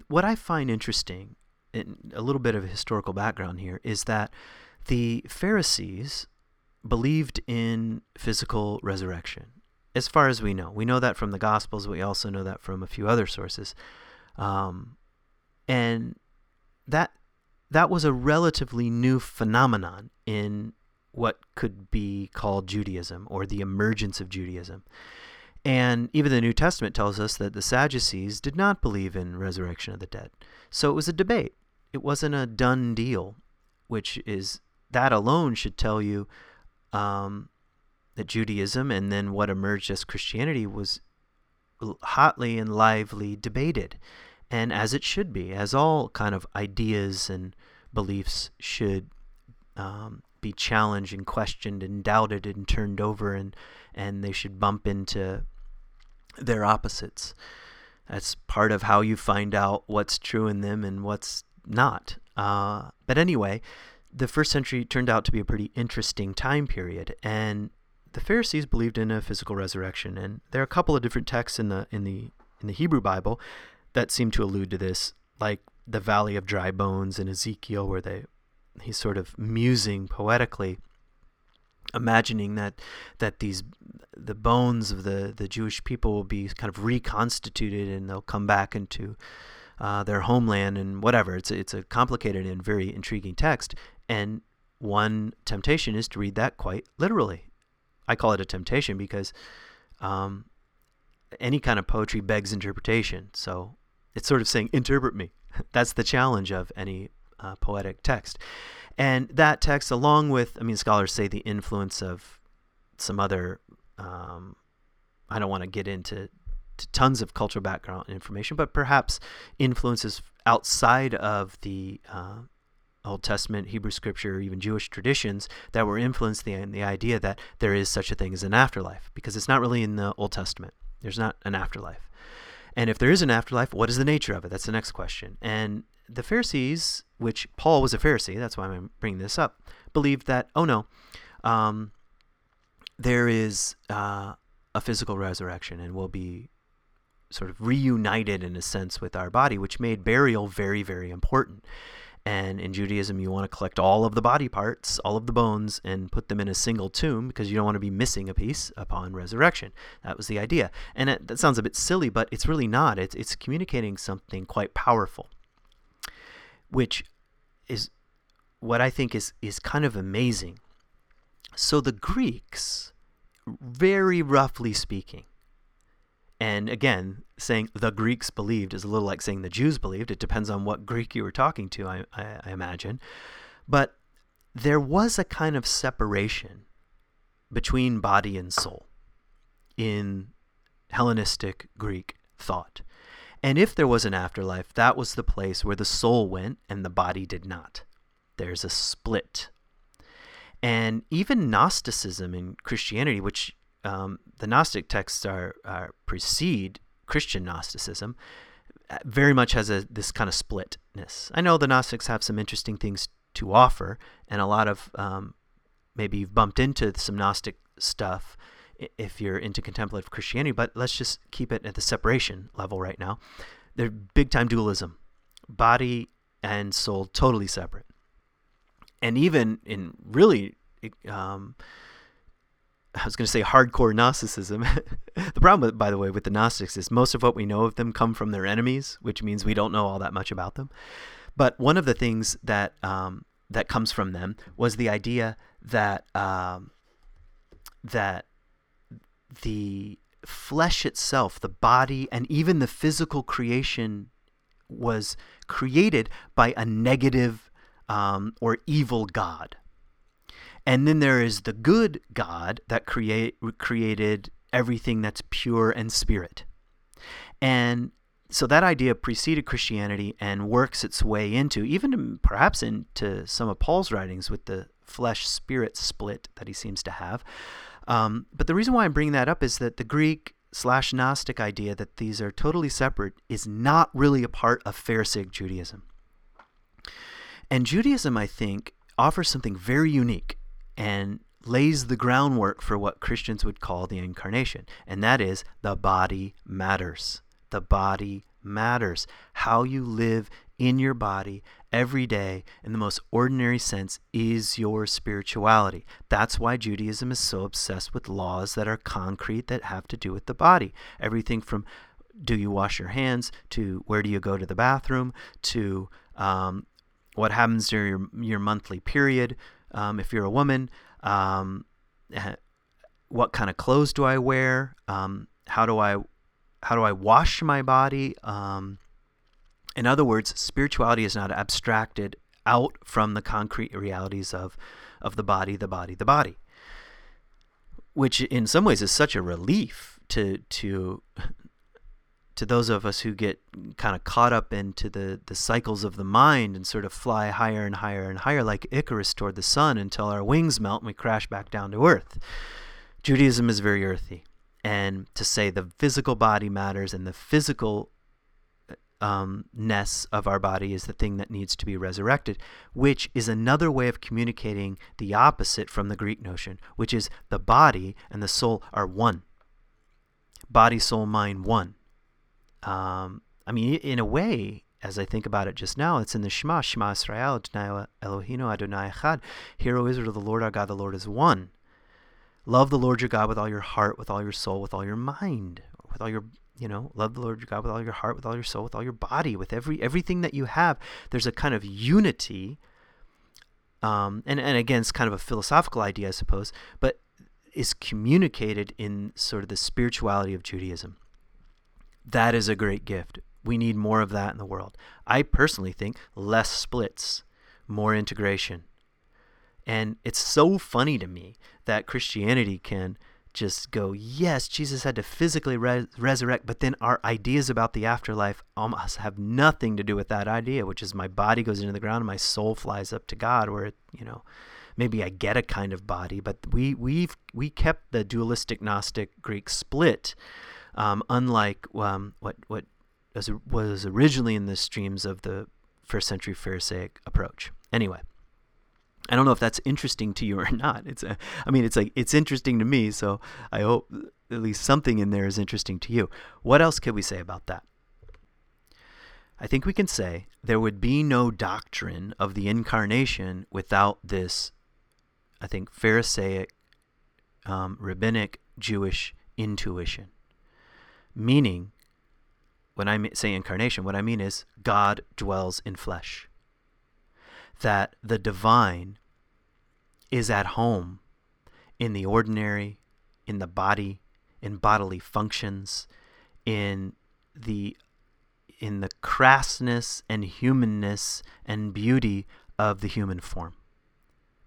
what I find interesting, in a little bit of a historical background here, is that the Pharisees believed in physical resurrection. As far as we know, we know that from the Gospels. We also know that from a few other sources. Um, and that that was a relatively new phenomenon in what could be called Judaism or the emergence of Judaism. And even the New Testament tells us that the Sadducees did not believe in resurrection of the dead. So it was a debate. It wasn't a done deal, which is that alone should tell you um, that Judaism and then what emerged as Christianity was hotly and lively debated and as it should be, as all kind of ideas and beliefs should um, be challenged and questioned and doubted and turned over, and and they should bump into their opposites. That's part of how you find out what's true in them and what's not. Uh, but anyway, the first century turned out to be a pretty interesting time period, and the Pharisees believed in a physical resurrection. And there are a couple of different texts in the in the in the Hebrew Bible that seem to allude to this, like the Valley of Dry Bones in Ezekiel, where they he's sort of musing poetically, imagining that that these the bones of the the Jewish people will be kind of reconstituted and they'll come back into uh, their homeland and whatever. It's a, it's a complicated and very intriguing text, and one temptation is to read that quite literally. I call it a temptation because um, any kind of poetry begs interpretation. So it's sort of saying, interpret me. That's the challenge of any uh, poetic text. And that text, along with, I mean, scholars say the influence of some other, um, I don't want to get into to tons of cultural background information, but perhaps influences outside of the uh, Old Testament, Hebrew scripture, even Jewish traditions that were influenced the, the idea that there is such a thing as an afterlife, because it's not really in the Old Testament. There's not an afterlife. And if there is an afterlife, what is the nature of it? That's the next question. And the Pharisees, which Paul was a Pharisee, that's why I'm bringing this up, believed that, oh no, um, there is uh, a physical resurrection and we'll be sort of reunited in a sense with our body, which made burial very, very important. And in Judaism, you want to collect all of the body parts, all of the bones, and put them in a single tomb because you don't want to be missing a piece upon resurrection. That was the idea. And it, that sounds a bit silly, but it's really not. It's, it's communicating something quite powerful, which is what I think is, is kind of amazing. So the Greeks, very roughly speaking, and again, saying the Greeks believed is a little like saying the Jews believed. It depends on what Greek you were talking to, I, I, I imagine. But there was a kind of separation between body and soul in Hellenistic Greek thought. And if there was an afterlife, that was the place where the soul went and the body did not. There's a split. And even Gnosticism in Christianity, which um, the Gnostic texts are, are precede Christian Gnosticism, uh, very much has a this kind of splitness. I know the Gnostics have some interesting things to offer, and a lot of um, maybe you've bumped into some Gnostic stuff if you're into contemplative Christianity, but let's just keep it at the separation level right now. They're big time dualism, body and soul totally separate. And even in really, um, I was going to say hardcore Gnosticism. the problem, with, by the way, with the Gnostics is most of what we know of them come from their enemies, which means we don't know all that much about them. But one of the things that um, that comes from them was the idea that um, that the flesh itself, the body, and even the physical creation was created by a negative um, or evil God. And then there is the good God that create, created everything that's pure and spirit. And so that idea preceded Christianity and works its way into, even perhaps into some of Paul's writings with the flesh spirit split that he seems to have. Um, but the reason why I'm bringing that up is that the Greek slash Gnostic idea that these are totally separate is not really a part of Pharisaic Judaism. And Judaism, I think, offers something very unique and lays the groundwork for what Christians would call the incarnation, and that is the body matters. The body matters. How you live in your body every day in the most ordinary sense is your spirituality. That's why Judaism is so obsessed with laws that are concrete that have to do with the body. Everything from do you wash your hands to where do you go to the bathroom to um, what happens during your, your monthly period um, if you're a woman. Um, eh, what kind of clothes do I wear? Um, how do I how do I wash my body? Um, in other words, spirituality is not abstracted out from the concrete realities of, of the body, the body, the body. Which in some ways is such a relief to to to those of us who get kind of caught up into the, the cycles of the mind and sort of fly higher and higher and higher like Icarus toward the sun until our wings melt and we crash back down to earth. Judaism is very earthy. And to say the physical body matters and the physical um, ness of our body is the thing that needs to be resurrected, which is another way of communicating the opposite from the Greek notion, which is the body and the soul are one. Body, soul, mind, one. Um, I mean, in a way, as I think about it just now, it's in the Shema, Shema Israel, Adonai Eloheinu, Adonai Echad. Hear, O Israel, the Lord our God, the Lord is one. Love the Lord your God with all your heart, with all your soul, with all your mind, with all your you know love the lord your god with all your heart with all your soul with all your body with every everything that you have. There's a kind of unity um, and, and again it's kind of a philosophical idea i suppose but is communicated in sort of the spirituality of judaism. That is a great gift. We need more of that in the world. I personally think less splits more integration. And it's so funny to me that christianity can just go, yes, Jesus had to physically res- resurrect, but then our ideas about the afterlife almost have nothing to do with that idea, which is my body goes into the ground and my soul flies up to God, where, you know, maybe I get a kind of body, but we, we've, we kept the dualistic Gnostic Greek split, um, unlike um, what, what was originally in the streams of the first century Pharisaic approach. Anyway. I don't know if that's interesting to you or not. It's a, I mean, it's like it's interesting to me, so I hope at least something in there is interesting to you. What else can we say about that? I think we can say there would be no doctrine of the incarnation without this, I think, Pharisaic, um, rabbinic, Jewish intuition. Meaning, when I say incarnation, what I mean is God dwells in flesh that the divine is at home in the ordinary, in the body, in bodily functions, in the in the crassness and humanness and beauty of the human form.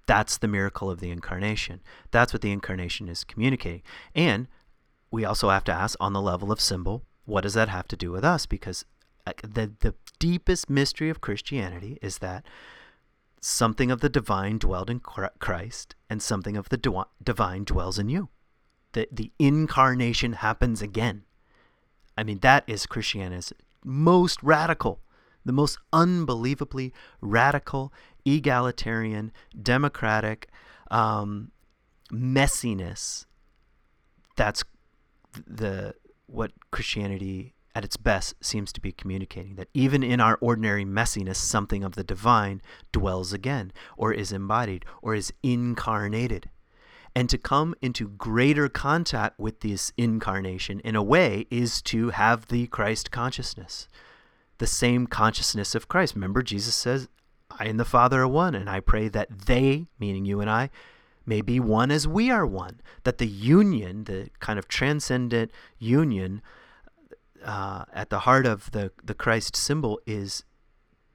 That's the miracle of the incarnation. That's what the incarnation is communicating. And we also have to ask on the level of symbol, what does that have to do with us? Because uh, the the deepest mystery of Christianity is that something of the divine dwelled in Christ and something of the divine dwells in you. The the incarnation happens again. I mean that is Christianity's most radical, the most unbelievably radical, egalitarian, democratic um, messiness. That's the what Christianity at its best seems to be communicating that even in our ordinary messiness, something of the divine dwells again, or is embodied, or is incarnated. And to come into greater contact with this incarnation, in a way, is to have the Christ consciousness, the same consciousness of Christ. Remember, Jesus says, I and the Father are one, and I pray that they, meaning you and I, may be one as we are one. That the union, the kind of transcendent union uh, at the heart of the, the Christ symbol is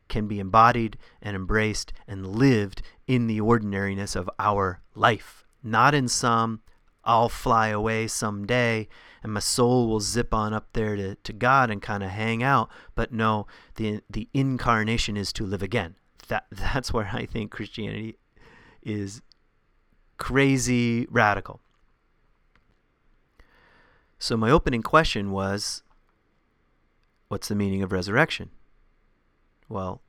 can be embodied and embraced and lived in the ordinariness of our life, not in some I'll fly away someday and my soul will zip on up there to, to God and kind of hang out. But no, the the incarnation is to live again. That that's where I think Christianity is crazy radical. So my opening question was what's the meaning of resurrection? Well,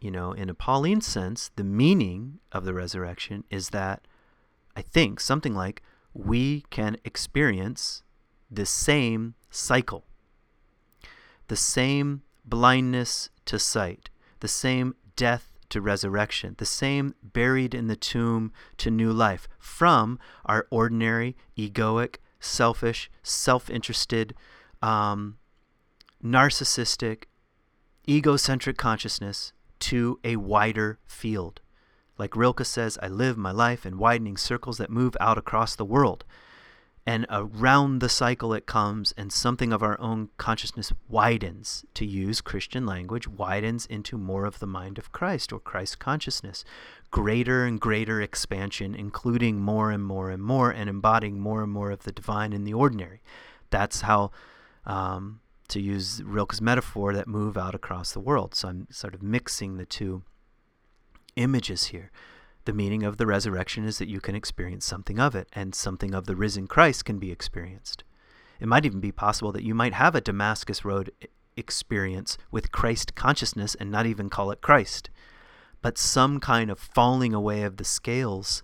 you know, in a Pauline sense, the meaning of the resurrection is that I think something like we can experience the same cycle, the same blindness to sight, the same death to resurrection, the same buried in the tomb to new life from our ordinary, egoic, selfish, self interested, um, narcissistic, egocentric consciousness to a wider field. Like Rilke says, I live my life in widening circles that move out across the world. And around the cycle it comes, and something of our own consciousness widens, to use Christian language, widens into more of the mind of Christ or Christ consciousness. Greater and greater expansion, including more and more and more, and embodying more and more of the divine in the ordinary. That's how um, to use Rilke's metaphor, that move out across the world. So I'm sort of mixing the two images here. The meaning of the resurrection is that you can experience something of it, and something of the risen Christ can be experienced. It might even be possible that you might have a Damascus Road experience with Christ consciousness and not even call it Christ, but some kind of falling away of the scales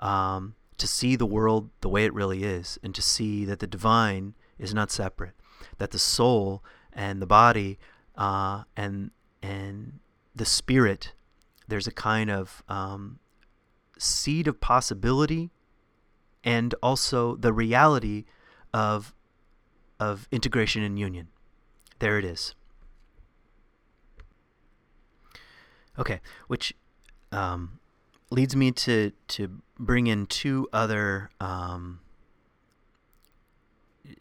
um, to see the world the way it really is, and to see that the divine is not separate that the soul and the body uh, and and the spirit, there's a kind of um, seed of possibility, and also the reality of of integration and union. There it is. Okay, which um, leads me to to bring in two other um,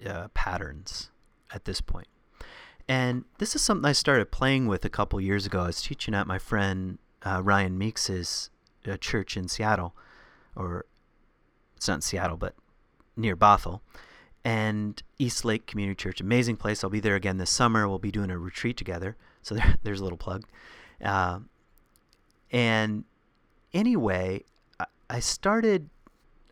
uh, patterns at this point. And this is something I started playing with a couple years ago. I was teaching at my friend uh, Ryan Meeks's uh, church in Seattle, or it's not in Seattle, but near Bothell, and East Lake Community Church. Amazing place. I'll be there again this summer. We'll be doing a retreat together. So there, there's a little plug. Uh, and anyway, I, I started,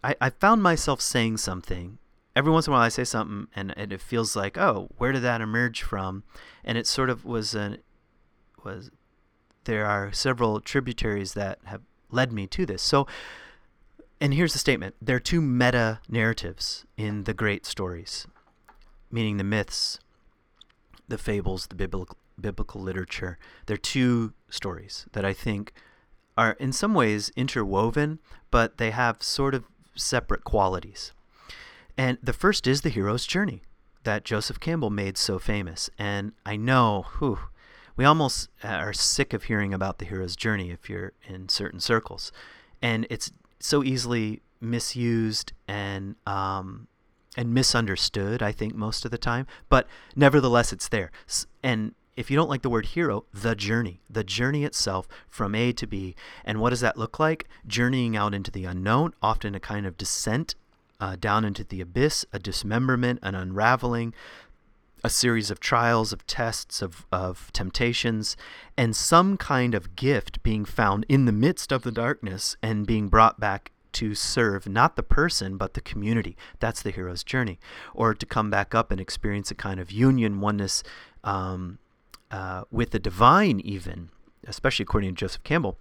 I, I found myself saying something every once in a while I say something and, and it feels like, oh, where did that emerge from? And it sort of was an was there are several tributaries that have led me to this. So and here's the statement. There are two meta narratives in the great stories, meaning the myths, the fables, the biblical biblical literature. There are two stories that I think are in some ways interwoven, but they have sort of separate qualities. And the first is the hero's journey that Joseph Campbell made so famous. And I know, whew, we almost are sick of hearing about the hero's journey if you're in certain circles. And it's so easily misused and um, and misunderstood, I think, most of the time. But nevertheless, it's there. And if you don't like the word hero, the journey, the journey itself from A to B. And what does that look like? Journeying out into the unknown, often a kind of descent uh, down into the abyss, a dismemberment, an unraveling, a series of trials, of tests, of, of temptations, and some kind of gift being found in the midst of the darkness and being brought back to serve not the person but the community. That's the hero's journey. Or to come back up and experience a kind of union, oneness um, uh, with the divine, even, especially according to Joseph Campbell.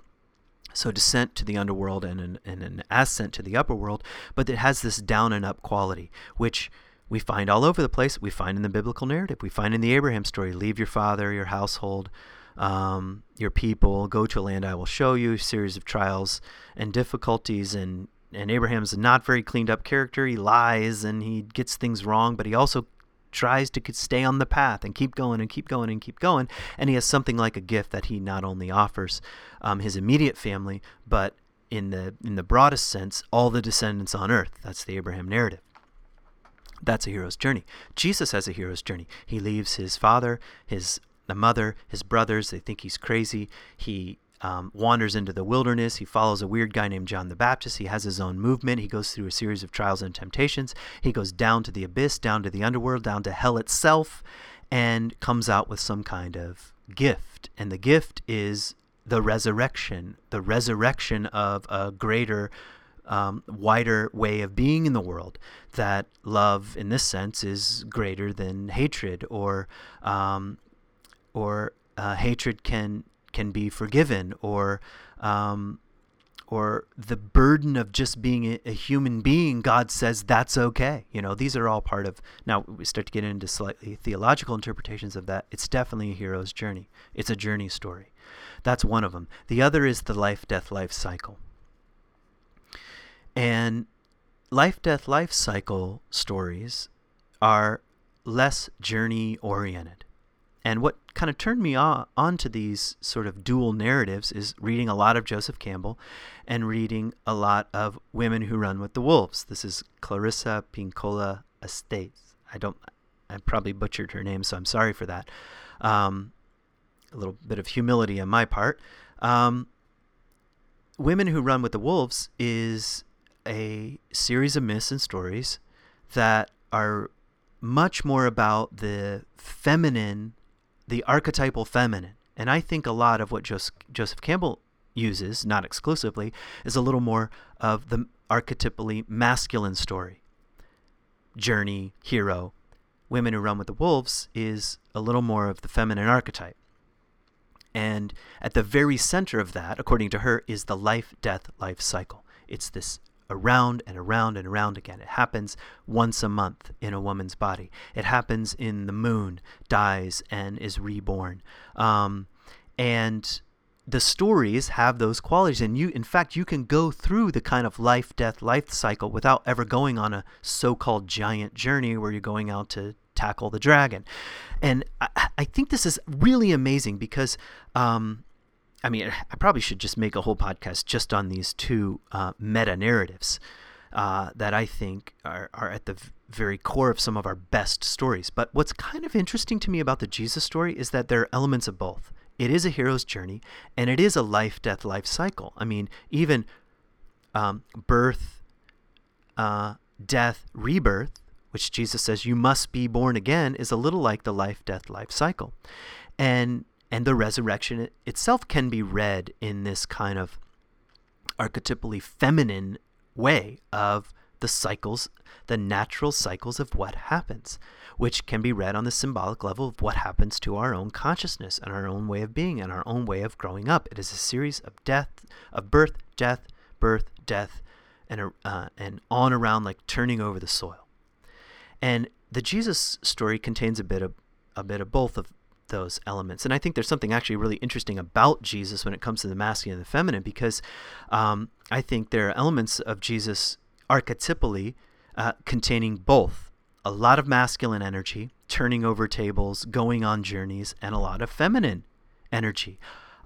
So descent to the underworld and an, and an ascent to the upper world, but it has this down and up quality, which we find all over the place. We find in the biblical narrative. We find in the Abraham story leave your father, your household, um, your people, go to a land I will show you, series of trials and difficulties. And, and Abraham's a not very cleaned up character. He lies and he gets things wrong, but he also tries to stay on the path and keep going and keep going and keep going. And he has something like a gift that he not only offers um, his immediate family, but in the in the broadest sense, all the descendants on earth. That's the Abraham narrative. That's a hero's journey. Jesus has a hero's journey. He leaves his father, his the mother, his brothers. They think he's crazy. He um, wanders into the wilderness. He follows a weird guy named John the Baptist. He has his own movement. He goes through a series of trials and temptations. He goes down to the abyss, down to the underworld, down to hell itself, and comes out with some kind of gift. And the gift is the resurrection, the resurrection of a greater um, wider way of being in the world. That love, in this sense, is greater than hatred, or um, or uh, hatred can can be forgiven, or um, or the burden of just being a, human being. God says that's okay. You know, these are all part of. Now we start to get into slightly theological interpretations of that. It's definitely a hero's journey. It's a journey story. That's one of them. The other is the life, death, life cycle. And life, death, life cycle stories are less journey oriented. And what kind of turned me on to these sort of dual narratives is reading a lot of Joseph Campbell and reading a lot of Women Who Run with the Wolves. This is Clarissa Pinkola Estes. I don't, I probably butchered her name, so I'm sorry for that. Um, a little bit of humility on my part. Um, Women Who Run with the Wolves is a series of myths and stories that are much more about the feminine, the archetypal feminine. And I think a lot of what Joseph, Campbell uses, not exclusively, is a little more of the archetypally masculine story. Journey, hero. Women Who Run with the Wolves is a little more of the feminine archetype. And at the very center of that, according to her, is the life death life cycle. It's this around and around and around again. It happens once a month in a woman's body. It happens in the moon, dies and is reborn. Um, and the stories have those qualities and you in fact you can go through the kind of life death life cycle without ever going on a so-called giant journey where you're going out to tackle the dragon and i, I think this is really amazing because um, I mean, I probably should just make a whole podcast just on these two uh, meta narratives uh, that I think are, are at the very core of some of our best stories. But what's kind of interesting to me about the Jesus story is that there are elements of both. It is a hero's journey, and it is a life, death, life cycle. I mean, even um, birth, uh, death, rebirth, which Jesus says you must be born again, is a little like the life, death, life cycle. And and the resurrection itself can be read in this kind of archetypally feminine way of the cycles, the natural cycles of what happens, which can be read on the symbolic level of what happens to our own consciousness and our own way of being and our own way of growing up. It is a series of death, of birth, death, birth, death, and uh, and on around like turning over the soil. And the Jesus story contains a bit of a bit of both of those elements. And I think there's something actually really interesting about Jesus when it comes to the masculine and the feminine, because um, I think there are elements of Jesus archetypally uh, containing both a lot of masculine energy, turning over tables, going on journeys, and a lot of feminine energy.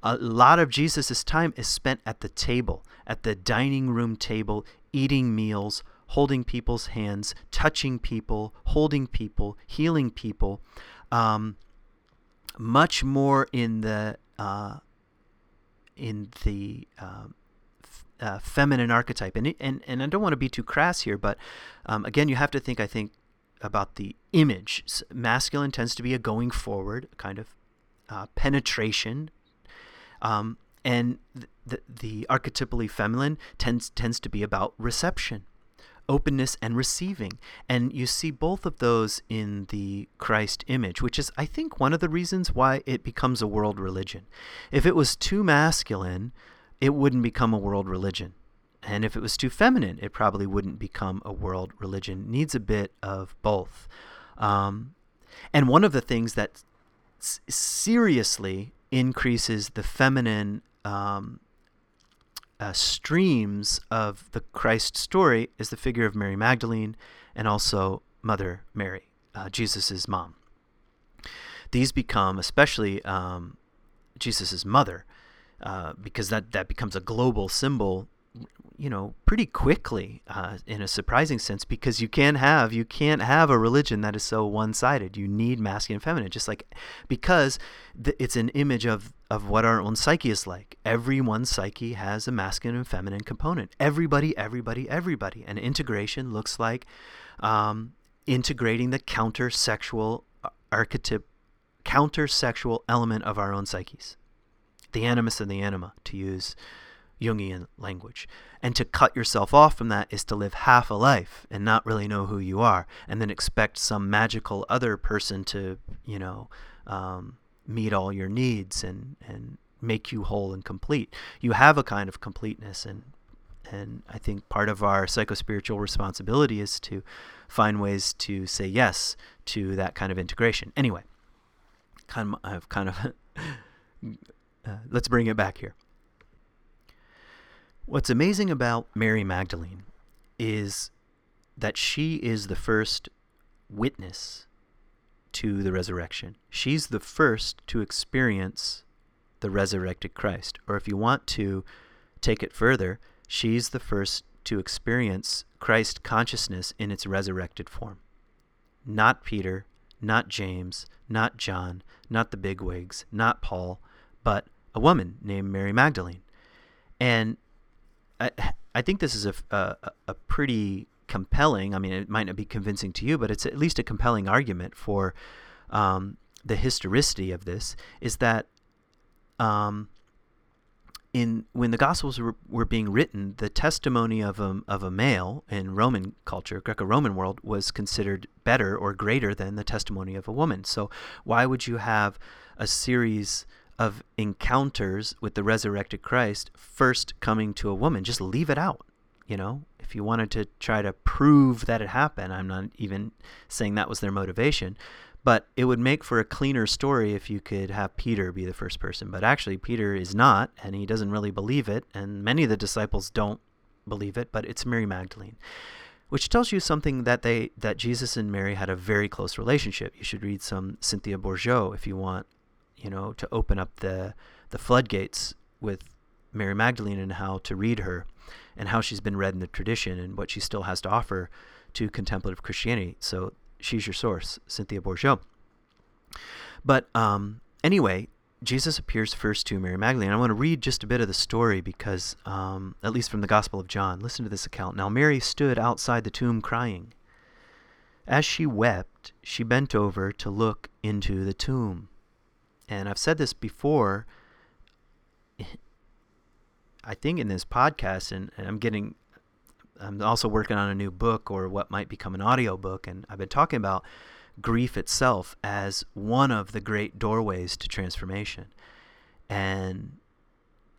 A lot of Jesus' time is spent at the table, at the dining room table, eating meals, holding people's hands, touching people, holding people, healing people. Um, much more in the uh, in the um, uh, feminine archetype, and, and and I don't want to be too crass here, but um, again, you have to think. I think about the image. Masculine tends to be a going forward kind of uh, penetration, um, and the, the archetypally feminine tends tends to be about reception openness and receiving. And you see both of those in the Christ image, which is, I think, one of the reasons why it becomes a world religion. If it was too masculine, it wouldn't become a world religion. And if it was too feminine, it probably wouldn't become a world religion. It needs a bit of both. Um, and one of the things that s- seriously increases the feminine um, uh, streams of the Christ story is the figure of Mary Magdalene and also Mother Mary, uh, mom. These become, especially um, mother, uh, because that, that becomes a global symbol you know pretty quickly uh, in a surprising sense because you can't have you can't have a religion that is so one-sided you need masculine and feminine just like because th- it's an image of of what our own psyche is like. Everyone's psyche has a masculine and feminine component. Everybody everybody everybody. And integration looks like um, integrating the counter sexual archetype counter sexual element of our own psyches. The animus and the anima to use Jungian language. And to cut yourself off from that is to live half a life and not really know who you are, and then expect some magical other person to, you know, um, meet all your needs and, and make you whole and complete. You have a kind of completeness, and and I think part of our psychospiritual responsibility is to find ways to say yes to that kind of integration. Anyway, kind of, I've kind of uh, let's bring it back here. What's amazing about Mary Magdalene is that she is the first witness to the resurrection. She's the first to experience the resurrected Christ. Or if you want to take it further, she's the first to experience Christ consciousness in its resurrected form. Not Peter, not James, not John, not the bigwigs, not Paul, but a woman named Mary Magdalene. And I, I think this is a, a, a pretty compelling. I mean, it might not be convincing to you, but it's at least a compelling argument for um, the historicity of this. Is that um, in when the Gospels were, were being written, the testimony of a of a male in Roman culture, Greco-Roman world, was considered better or greater than the testimony of a woman. So why would you have a series of encounters with the resurrected Christ first coming to a woman. Just leave it out. You know, if you wanted to try to prove that it happened, I'm not even saying that was their motivation, but it would make for a cleaner story if you could have Peter be the first person. But actually, Peter is not, and he doesn't really believe it, and many of the disciples don't believe it, but it's Mary Magdalene. Which tells you something that they that Jesus and Mary had a very close relationship. You should read some Cynthia Bourgeault if you want you know, to open up the the floodgates with Mary Magdalene and how to read her and how she's been read in the tradition and what she still has to offer to contemplative Christianity. So she's your source, Cynthia Bourgeault. But um, anyway, Jesus appears first to Mary Magdalene. I want to read just a bit of the story because, um, at least from the Gospel of John, listen to this account. Now, Mary stood outside the tomb crying. As she wept, she bent over to look into the tomb and I've said this before. I think in this podcast, and, and I'm getting, I'm also working on a new book or what might become an audio book, and I've been talking about grief itself as one of the great doorways to transformation, and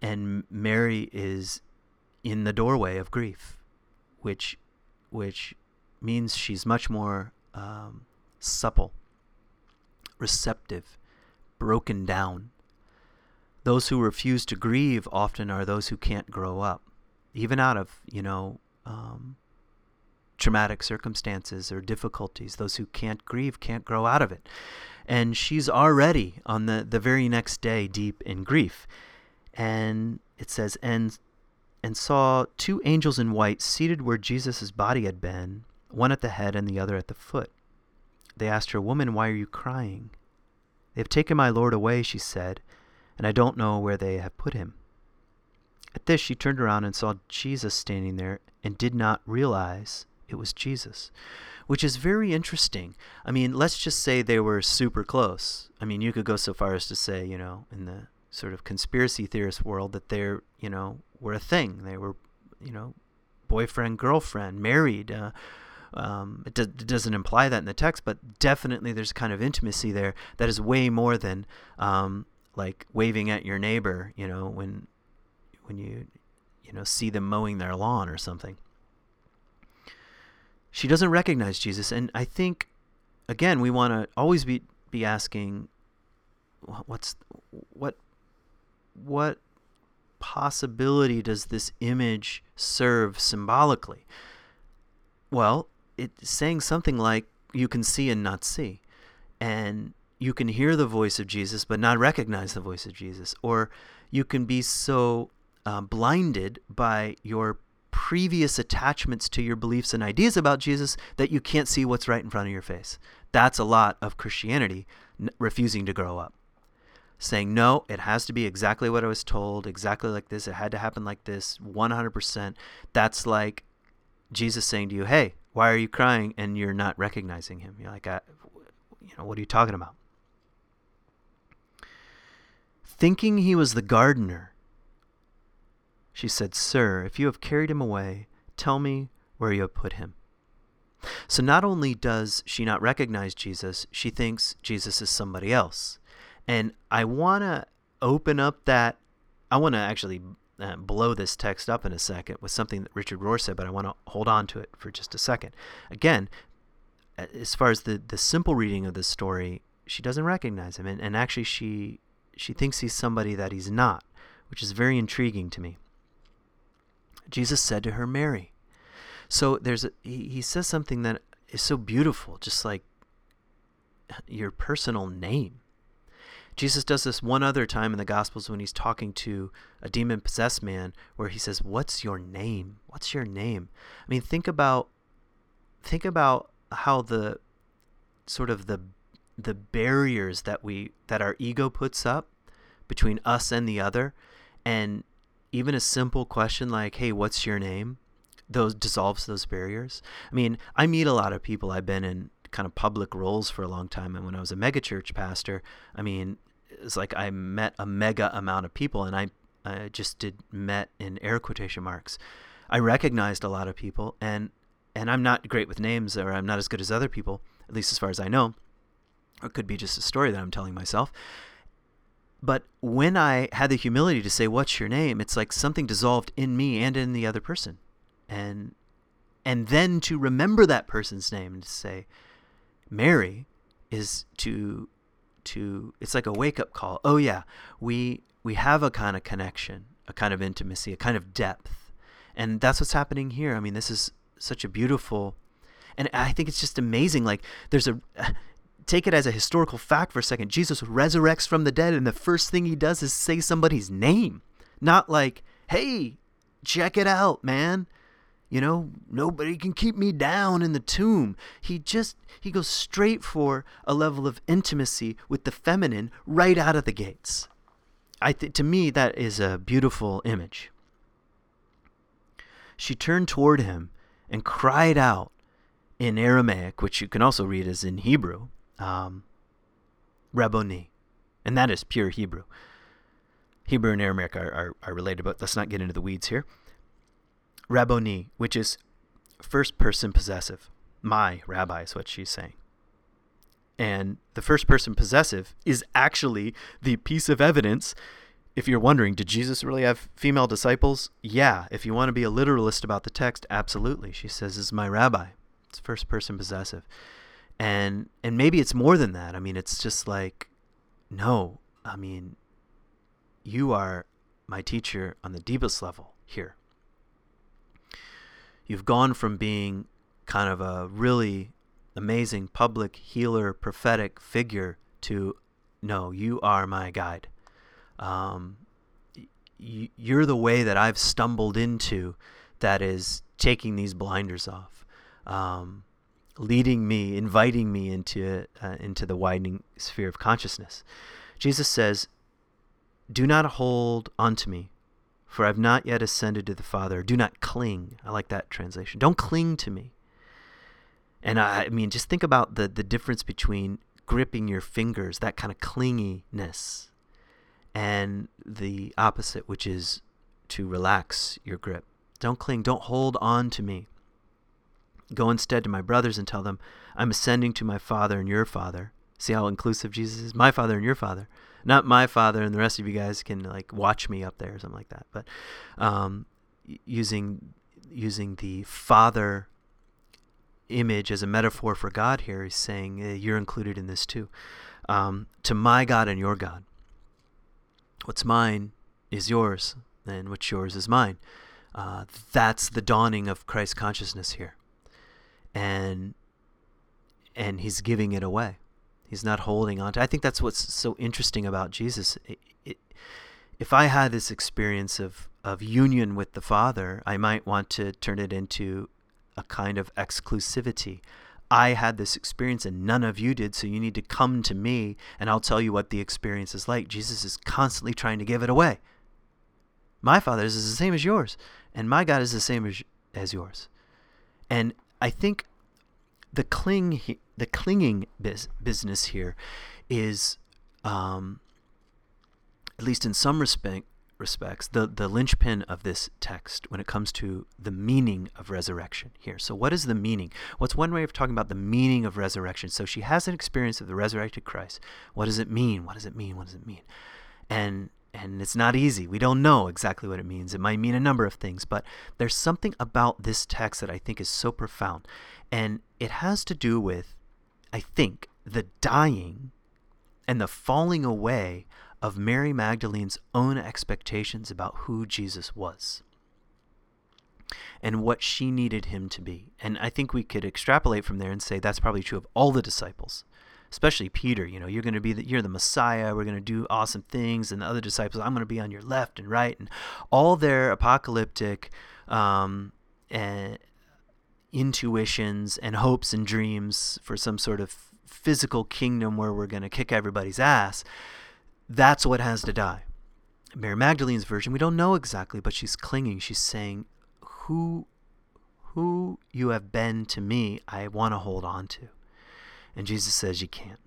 and Mary is in the doorway of grief, which which means she's much more um, supple, receptive, broken down. Those who refuse to grieve often are those who can't grow up, even out of, you know, um, traumatic circumstances or difficulties. Those who can't grieve can't grow out of it. And she's already on the, the very next day deep in grief. And it says, and and saw two angels in white seated where Jesus' body had been, one at the head and the other at the foot. They asked her, Woman, why are you crying? They have taken my Lord away, she said, and I don't know where they have put him. At this, she turned around and saw Jesus standing there and did not realize it was Jesus. which is very interesting. I mean, let's just say they were super close. I mean, you could go so far as to say, you know, in the sort of conspiracy theorist world that they're, you know, were a thing. They were, you know, boyfriend, girlfriend, married. Uh, um, it, it, doesn't imply that in the text, but definitely there's a kind of intimacy there that is way more than um, like waving at your neighbor, you know, when when you you know see them mowing their lawn or something. She doesn't recognize Jesus, and I think again we want to always be be asking, what's what what possibility does this image serve symbolically? Well, it's saying something like, you can see and not see. And you can hear the voice of Jesus but not recognize the voice of Jesus. Or you can be so uh, blinded by your previous attachments to your beliefs and ideas about Jesus that you can't see what's right in front of your face. That's a lot of Christianity n- refusing to grow up saying, no, it has to be exactly what I was told, exactly like this. It had to happen like this, 100%. That's like Jesus saying to you, hey, why are you crying? And you're not recognizing him. You're like, I, you know, what are you talking about? Thinking he was the gardener, she said, Sir, if you have carried him away, tell me where you have put him. So not only does she not recognize Jesus, she thinks Jesus is somebody else. And I want to open up that. I want to actually uh, blow this text up in a second with something that Richard Rohr said, but I want to hold on to it for just a second. Again, as far as the, the simple reading of this story, she doesn't recognize him. And, and actually, she, she thinks he's somebody that he's not, which is very intriguing to me. Jesus said to her, Mary. So there's a, he, he says something that is so beautiful, just like your personal name. Jesus does this one other time in the Gospels when he's talking to a demon possessed man, where he says, "What's your name? What's your name?" I mean, think about think about how the sort of the the barriers that we that our ego puts up between us and the other, and even a simple question like, "Hey, what's your name?" those dissolves those barriers. I mean, I meet a lot of people. I've been in kind of public roles for a long time. And when I was a megachurch pastor, I mean, it's like I met a mega amount of people, and I, I just did met in air quotation marks. I recognized a lot of people, and and I'm not great with names, or I'm not as good as other people, at least as far as I know. It could be just a story that I'm telling myself. But when I had the humility to say, "What's your name?" it's like something dissolved in me and in the other person, and and then to remember that person's name and to say, Mary is to to it's like a wake up call. Oh yeah, we we have a kind of connection, a kind of intimacy, a kind of depth. And that's what's happening here. I mean, this is such a beautiful and I think it's just amazing like there's a take it as a historical fact for a second. Jesus resurrects from the dead and the first thing he does is say somebody's name. Not like, "Hey, check it out, man." You know, nobody can keep me down in the tomb. He just he goes straight for a level of intimacy with the feminine right out of the gates. I th- to me that is a beautiful image. She turned toward him and cried out in Aramaic, which you can also read as in Hebrew, um, Rabboni, and that is pure Hebrew. Hebrew and Aramaic are, are, are related, but let's not get into the weeds here. Rabboni, which is first person possessive. My rabbi is what she's saying. And the first person possessive is actually the piece of evidence. If you're wondering, did Jesus really have female disciples? Yeah. If you want to be a literalist about the text, absolutely. She says, is my rabbi. It's first person possessive. And and maybe it's more than that. I mean, it's just like, no, I mean, you are my teacher on the deepest level here. You've gone from being kind of a really amazing public healer, prophetic figure to no, you are my guide. Um, you're the way that I've stumbled into that is taking these blinders off, um, leading me, inviting me into uh, into the widening sphere of consciousness. Jesus says, "Do not hold onto me, for I've not yet ascended to the Father. Do not cling. I like that translation. Don't cling to me. And I, I mean, just think about the, the difference between gripping your fingers, that kind of clinginess, and the opposite, which is to relax your grip. Don't cling, don't hold on to me. Go instead to my brothers and tell them, I'm ascending to my Father and your Father. See how inclusive Jesus is? My Father and your Father. Not my Father and the rest of you guys can like watch me up there or something like that. But um, using using the Father image as a metaphor for God here, he's saying eh, you're included in this too. Um, to my God and your God. What's mine is yours, and what's yours is mine. Uh, that's the dawning of Christ consciousness here, and and he's giving it away. He's not holding on to. I think that's what's so interesting about Jesus. It, it, if I had this experience of of union with the Father, I might want to turn it into a kind of exclusivity. I had this experience and none of you did, so you need to come to me and I'll tell you what the experience is like. Jesus is constantly trying to give it away. My Father is the same as yours, and my God is the same as, as yours. And I think the cling the clinging business here is um, at least in some respect respects the, the linchpin of this text when it comes to the meaning of resurrection here. So, what is the meaning? What's one way of talking about the meaning of resurrection? So, she has an experience of the resurrected Christ. What does it mean? What does it mean? What does it mean? And and it's not easy. We don't know exactly what it means. It might mean a number of things, but there's something about this text that I think is so profound. And it has to do with, I think, the dying and the falling away of Mary Magdalene's own expectations about who Jesus was and what she needed him to be. And I think we could extrapolate from there and say that's probably true of all the disciples, especially Peter. You know, you're going to be the, you're the Messiah. We're going to do awesome things, and the other disciples, I'm going to be on your left and right, and all their apocalyptic um, uh, intuitions and hopes and dreams for some sort of physical kingdom where we're going to kick everybody's ass that's what has to die. Mary Magdalene's version, we don't know exactly, but she's clinging. She's saying, "Who, who you have been to me, I want to hold on to." And Jesus says, "You can't.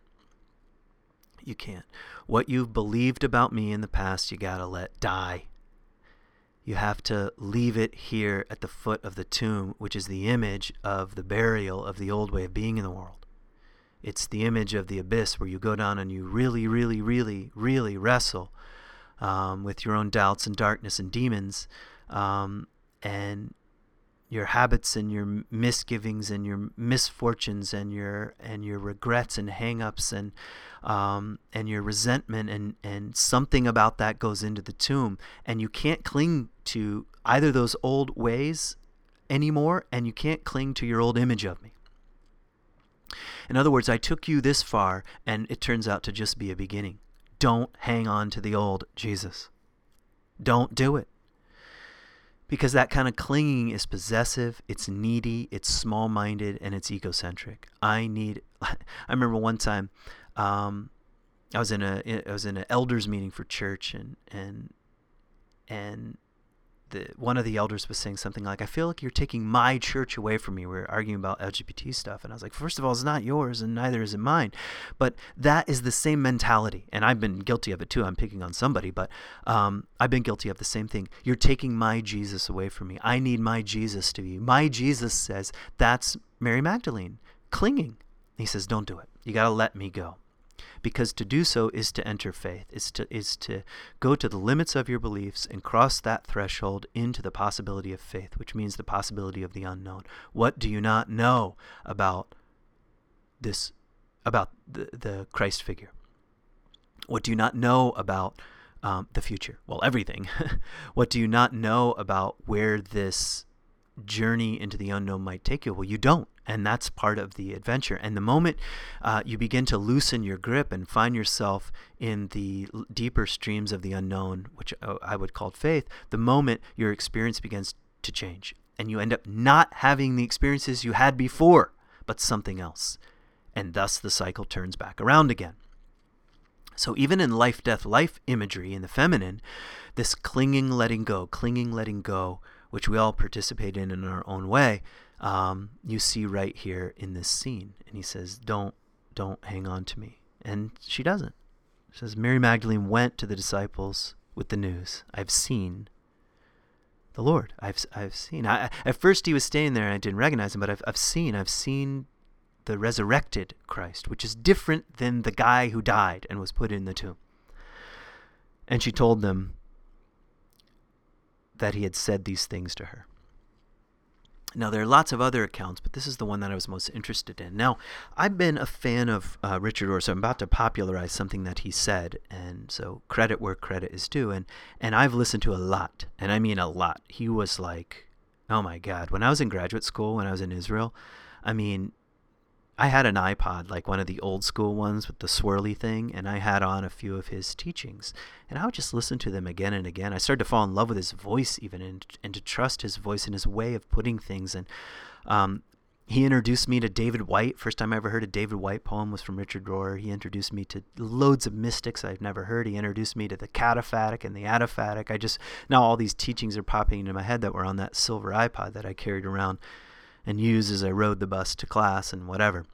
You can't. What you've believed about me in the past, you gotta let die. You have to leave it here at the foot of the tomb, which is the image of the burial of the old way of being in the world." It's the image of the abyss where you go down and you really, really, really, really wrestle um, with your own doubts and darkness and demons, um, and your habits and your misgivings and your misfortunes and your and your regrets and hangups and um, and your resentment and and something about that goes into the tomb, and you can't cling to either those old ways anymore, and you can't cling to your old image of me. In other words, I took you this far, and it turns out to just be a beginning. Don't hang on to the old Jesus. Don't do it. Because that kind of clinging is possessive, it's needy, it's small minded, and it's egocentric. I need. I remember one time um, I was in a I was in an elders meeting for church and and and the one of the elders was saying something like, "I feel like you're taking my church away from me." We were arguing about LGBT stuff, and I was like, first of all, it's not yours, and neither is it mine." But that is the same mentality, and I've been guilty of it too. I'm picking on somebody, but um, I've been guilty of the same thing. You're taking my Jesus away from me. I need my Jesus to be. My Jesus says that's Mary Magdalene clinging. He says, "Don't do it. You got to let me go." Because to do so is to enter faith is to is to go to the limits of your beliefs and cross that threshold into the possibility of faith which means the possibility of the unknown. What do you not know about this about the, the Christ figure? What do you not know about um, the future? Well everything. What do you not know about where this journey into the unknown might take you? Well you don't and that's part of the adventure. And the moment uh, you begin to loosen your grip and find yourself in the deeper streams of the unknown, which uh, I would call faith, the moment your experience begins to change, and you end up not having the experiences you had before, but something else, and thus the cycle turns back around again. So even in life, death, life imagery in the feminine, this clinging, letting go, clinging, letting go, which we all participate in in our own way um, you see right here in this scene. And he says, Don't, don't hang on to me. And she doesn't. She says, Mary Magdalene went to the disciples with the news I've seen the Lord. I've, I've seen. I, at first, he was staying there and I didn't recognize him, but I've, I've seen. I've seen the resurrected Christ, which is different than the guy who died and was put in the tomb. And she told them that he had said these things to her. Now, there are lots of other accounts, but this is the one that I was most interested in. Now, I've been a fan of uh, Richard Rohr, so I'm about to popularize something that he said, and so credit where credit is due. And, and I've listened to a lot, and I mean a lot. He was like, oh my God. When I was in graduate school, when I was in Israel, I mean, I had an iPod, like one of the old school ones with the swirly thing, and I had on a few of his teachings. And I would just listen to them again and again. I started to fall in love with his voice, even, and, and to trust his voice and his way of putting things. And um, he introduced me to David Whyte. First time I ever heard a David Whyte poem was from Richard Rohr. He introduced me to loads of mystics I've never heard. He introduced me to the cataphatic and the apophatic. I just, now all these teachings are popping into my head that were on that silver iPod that I carried around and use as I rode the bus to class and whatever.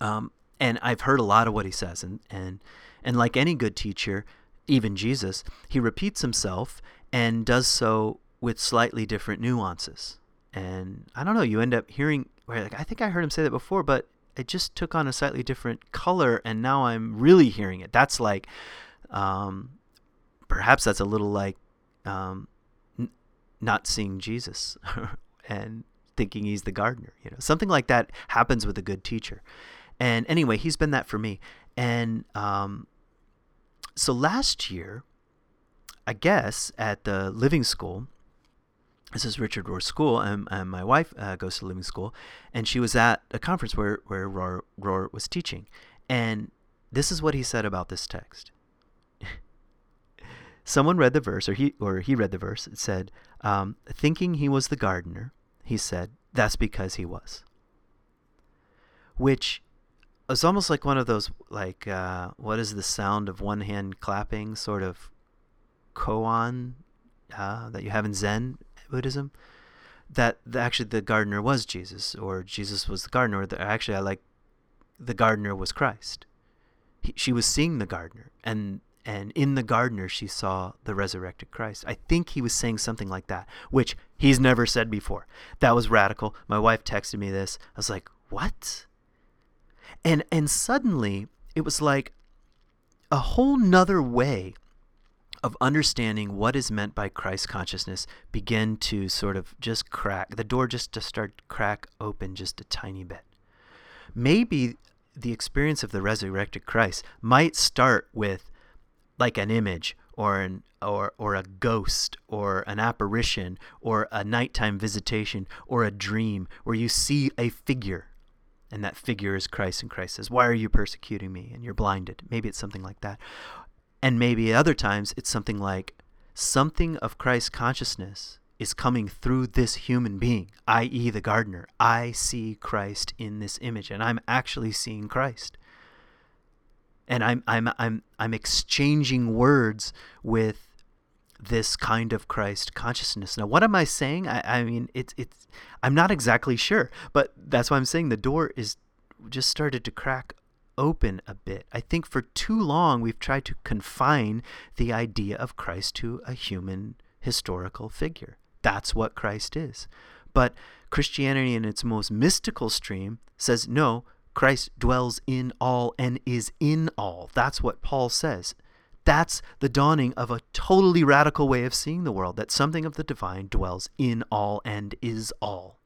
Um, and I've heard a lot of what he says, and and and like any good teacher, even Jesus, he repeats himself and does so with slightly different nuances. And I don't know, you end up hearing where like I think I heard him say that before, but it just took on a slightly different color, and now I'm really hearing it. That's like, um, perhaps that's a little like um, n- not seeing Jesus and thinking he's the gardener. You know, something like that happens with a good teacher. And anyway, he's been that for me. And um, so last year, I guess at the living school, this is Richard Rohr's school, and, and my wife uh, goes to living school, and she was at a conference where where Rohr, Rohr was teaching, and this is what he said about this text. Someone read the verse, or he or he read the verse. It said, um, "Thinking he was the gardener, he said, That's because he was. Which is almost like one of those, like, uh, what is the sound of one hand clapping sort of koan uh, that you have in Zen Buddhism? That actually the gardener was Jesus, or Jesus was the gardener. The, actually, I like the gardener was Christ. He, she was seeing the gardener, and and in the gardener she saw the resurrected Christ. I think he was saying something like that, which he's never said before. That was radical. My wife texted me this. I was like, "What?" And and suddenly it was like a whole nother way of understanding what is meant by Christ consciousness begin to sort of just crack the door just to start crack open just a tiny bit. Maybe the experience of the resurrected Christ might start with like an image or an or or a ghost or an apparition or a nighttime visitation or a dream where you see a figure and that figure is Christ and Christ says, "Why are you persecuting me?" and you're blinded. Maybe it's something like that. And maybe other times it's something like something of Christ consciousness is coming through this human being, i.e., the gardener. I see Christ in this image, and I'm actually seeing Christ and I'm I'm I'm I'm exchanging words with this kind of Christ consciousness. Now, what am I saying? I, I mean, it's it's I'm not exactly sure, but that's why I'm saying the door is just started to crack open a bit. I think for too long we've tried to confine the idea of Christ to a human historical figure. That's what Christ is. But Christianity in its most mystical stream says no, Christ dwells in all and is in all. That's what Paul says. That's the dawning of a totally radical way of seeing the world, that something of the divine dwells in all and is all.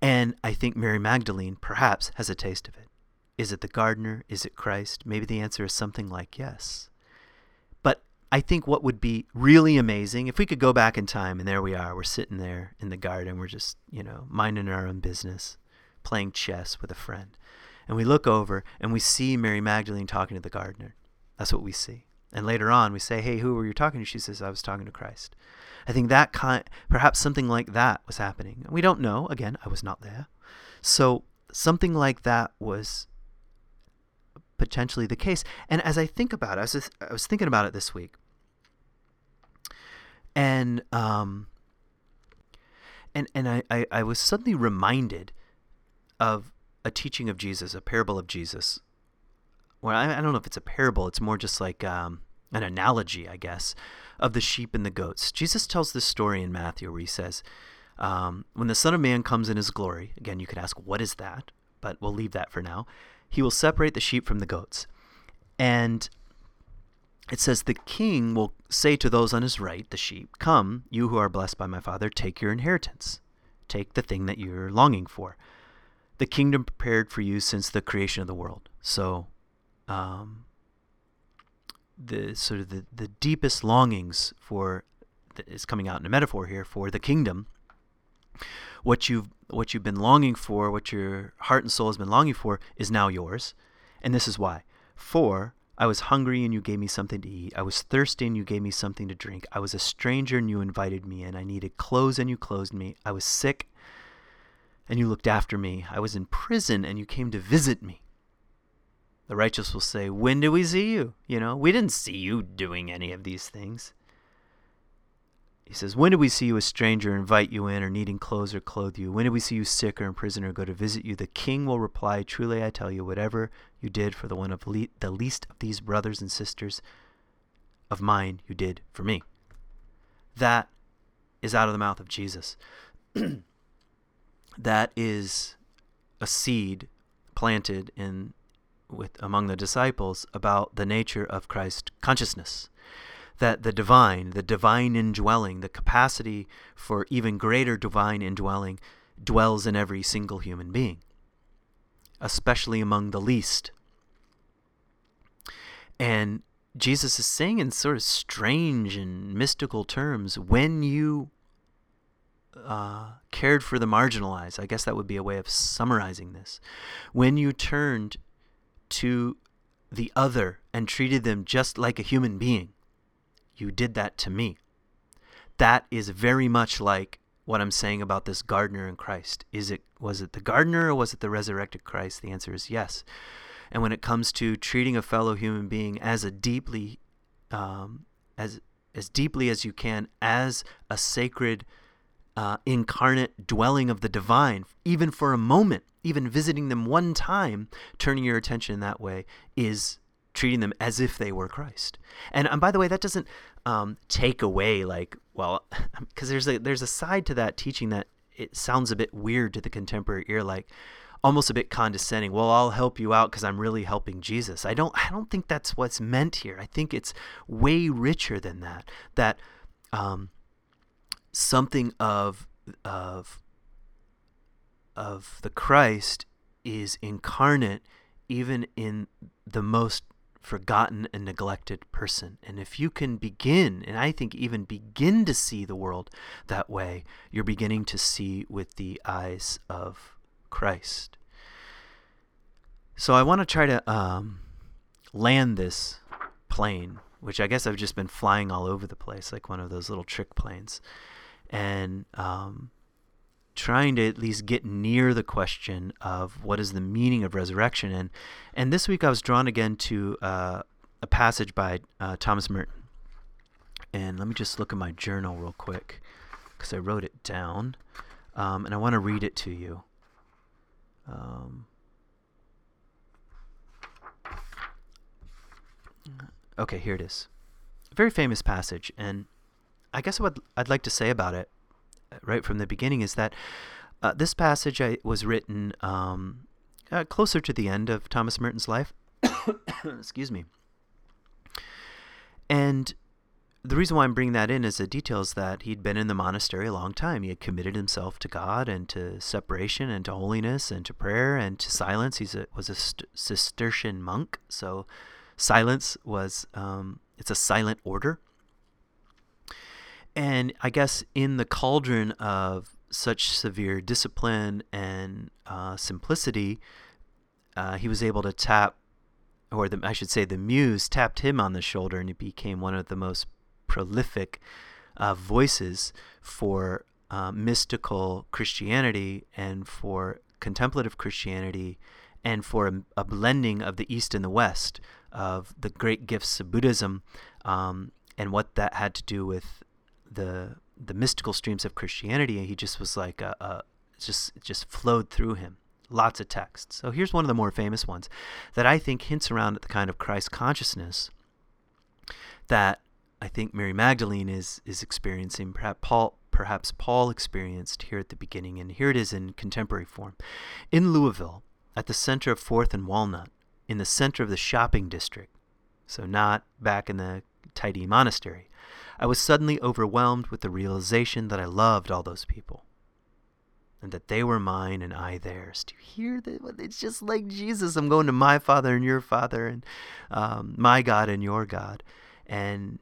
And I think Mary Magdalene perhaps has a taste of it. Is it the gardener? Is it Christ? Maybe the answer is something like yes. But I think what would be really amazing if we could go back in time and there we are, we're sitting there in the garden, we're just, you know, minding our own business playing chess with a friend. And we look over and we see Mary Magdalene talking to the gardener. That's what we see. And later on, we say, Hey, who were you talking to? She says, I was talking to Christ. I think that kind, perhaps something like that was happening. We don't know. Again, I was not there. So something like that was potentially the case. And as I think about it, I was, just, I was thinking about it this week. And um, and and I, I, I was suddenly reminded of a teaching of Jesus, a parable of Jesus. Well, I, I don't know if it's a parable. It's more just like um, an analogy, I guess, of the sheep and the goats. Jesus tells this story in Matthew where he says, um, When the Son of Man comes in his glory, again, you could ask, what is that? But we'll leave that for now. He will separate the sheep from the goats. And it says, The king will say to those on his right, the sheep, Come, you who are blessed by my Father, take your inheritance. Take the thing that you're longing for. The kingdom prepared for you since the creation of the world. So, um, the sort of the, the deepest longings for is coming out in a metaphor here for the kingdom what you've what you've been longing for what your heart and soul has been longing for is now yours and this is why for I was hungry and you gave me something to eat. I was thirsty and you gave me something to drink. I was a stranger and you invited me in. I needed clothes and you clothed me. I was sick and you looked after me. I was in prison and you came to visit me. The righteous will say, When do we see you? You know, we didn't see you doing any of these things. He says, When did we see you a stranger, invite you in, or needing clothes or clothe you? When did we see you sick or in prison or go to visit you? The king will reply, Truly I tell you, whatever you did for the one of le- the least of these brothers and sisters of mine, you did for me. That is out of the mouth of Jesus. that is a seed planted in with among the disciples about the nature of Christ consciousness. That the divine, the divine indwelling, the capacity for even greater divine indwelling dwells in every single human being, especially among the least. And Jesus is saying in sort of strange and mystical terms when you uh, cared for the marginalized, I guess that would be a way of summarizing this. When you turned to the other and treated them just like a human being. You did that to me. That is very much like what I'm saying about this gardener in Christ. Is it was it the gardener or was it the resurrected Christ? The answer is yes. And when it comes to treating a fellow human being as a deeply um, as as deeply as you can as a sacred uh, incarnate dwelling of the divine, even for a moment, even visiting them one time, turning your attention in that way is treating them as if they were Christ. And, and by the way, that doesn't um, take away like well, because there's a there's a side to that teaching that it sounds a bit weird to the contemporary ear, like almost a bit condescending. Well, I'll help you out because I'm really helping Jesus. I don't I don't think that's what's meant here. I think it's way richer than that. That um, something of of of the Christ is incarnate even in the most forgotten and neglected person. And if you can begin, and I think even begin to see the world that way, you're beginning to see with the eyes of Christ. So I want to try to um, land this plane, which I guess I've just been flying all over the place like one of those little trick planes. And um, trying to at least get near the question of what is the meaning of resurrection. And and this week I was drawn again to uh, a passage by uh, Thomas Merton. And let me just look at my journal real quick because I wrote it down, um, and I want to read it to you. Um, okay, here it is. A very famous passage, and I guess what I'd like to say about it right from the beginning is that uh, this passage I, was written um, uh, closer to the end of Thomas Merton's life. Excuse me. And the reason why I'm bringing that in as a detail is that he'd been in the monastery a long time. He had committed himself to God and to separation and to holiness and to prayer and to silence. He was a Cistercian monk, so silence was um, it's a silent order. And I guess in the cauldron of such severe discipline and uh, simplicity, uh, he was able to tap, or the, I should say, the muse tapped him on the shoulder, and he became one of the most prolific uh, voices for uh, mystical Christianity and for contemplative Christianity and for a, a, blending of the East and the West, of the great gifts of Buddhism, um, and what that had to do with the the mystical streams of Christianity. He just was like a, a just just flowed through him. Lots of texts. So here's one of the more famous ones that I think hints around at the kind of Christ consciousness that I think Mary Magdalene is is experiencing. Perhaps Paul perhaps Paul experienced here at the beginning, and here it is in contemporary form. In Louisville, at the center of Fourth and Walnut, in the center of the shopping district, so not back in the tidy monastery, I was suddenly overwhelmed with the realization that I loved all those people and that they were mine and I theirs. Do you hear that? It's just like Jesus. I'm going to my Father and your Father, and um, my God and your God, and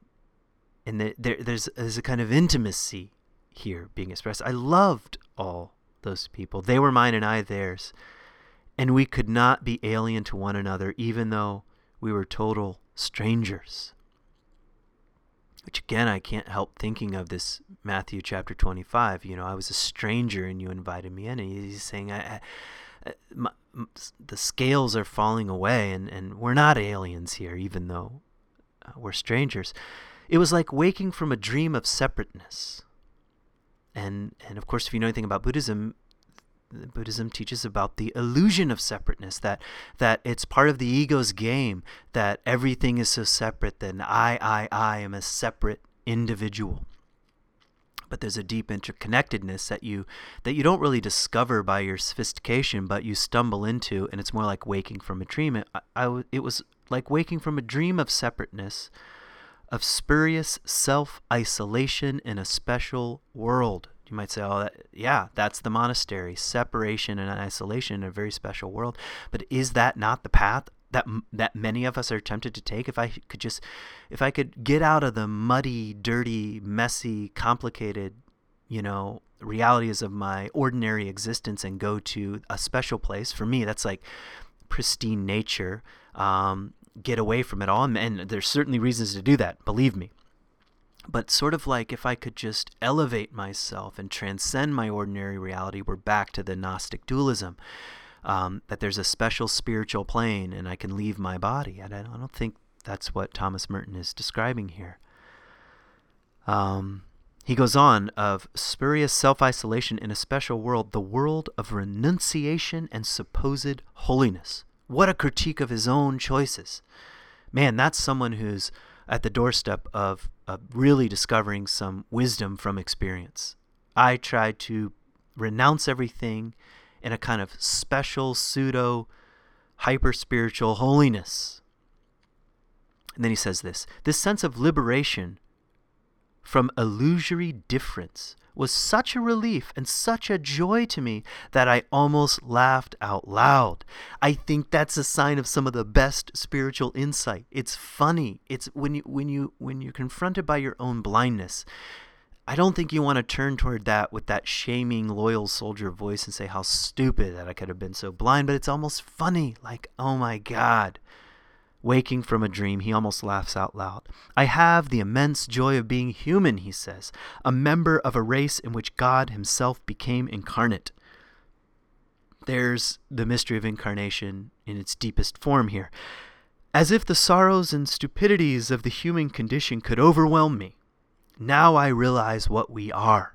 and there, there's there's a kind of intimacy here being expressed. I loved all those people. They were mine and I theirs, and we could not be alien to one another, even though we were total strangers. Which again, I can't help thinking of this Matthew chapter 25. You know, I was a stranger and you invited me in. And he's saying, I, I, my, the scales are falling away and, and we're not aliens here, even though uh, we're strangers. It was like waking from a dream of separateness. And, and of course, if you know anything about Buddhism, Buddhism teaches about the illusion of separateness, that that it's part of the ego's game, that everything is so separate, that I, I, I am a separate individual. But there's a deep interconnectedness that you that you don't really discover by your sophistication, but you stumble into, and it's more like waking from a dream. It, I, I, it was like waking from a dream of separateness, of spurious self isolation in a special world you might say, oh, that, yeah, that's the monastery, separation and isolation in a very special world. But is that not the path that that many of us are tempted to take? If I could just, if I could get out of the muddy, dirty, messy, complicated, you know, realities of my ordinary existence and go to a special place. For me, that's like pristine nature. Um, get away from it all, and, and there's certainly reasons to do that. Believe me but sort of like if I could just elevate myself and transcend my ordinary reality, we're back to the Gnostic dualism. Um, that there's a special spiritual plane and I can leave my body. And I don't think that's what Thomas Merton is describing here. Um, he goes on of spurious self isolation in a special world, the world of renunciation and supposed holiness. What a critique of his own choices. Man, that's someone who's at the doorstep of, of really discovering some wisdom from experience. I tried to renounce everything in a kind of special, pseudo, hyper spiritual holiness. And then he says this this sense of liberation from illusory difference was such a relief and such a joy to me that I almost laughed out loud. I think that's a sign of some of the best spiritual insight. It's funny. It's when you when you when you're confronted by your own blindness. I don't think you want to turn toward that with that shaming loyal soldier voice and say how stupid that I could have been so blind, but it's almost funny like, "Oh my god." Waking from a dream, he almost laughs out loud. I have the immense joy of being human, he says, a member of a race in which God himself became incarnate. There's the mystery of incarnation in its deepest form here. As if the sorrows and stupidities of the human condition could overwhelm me. Now I realize what we are.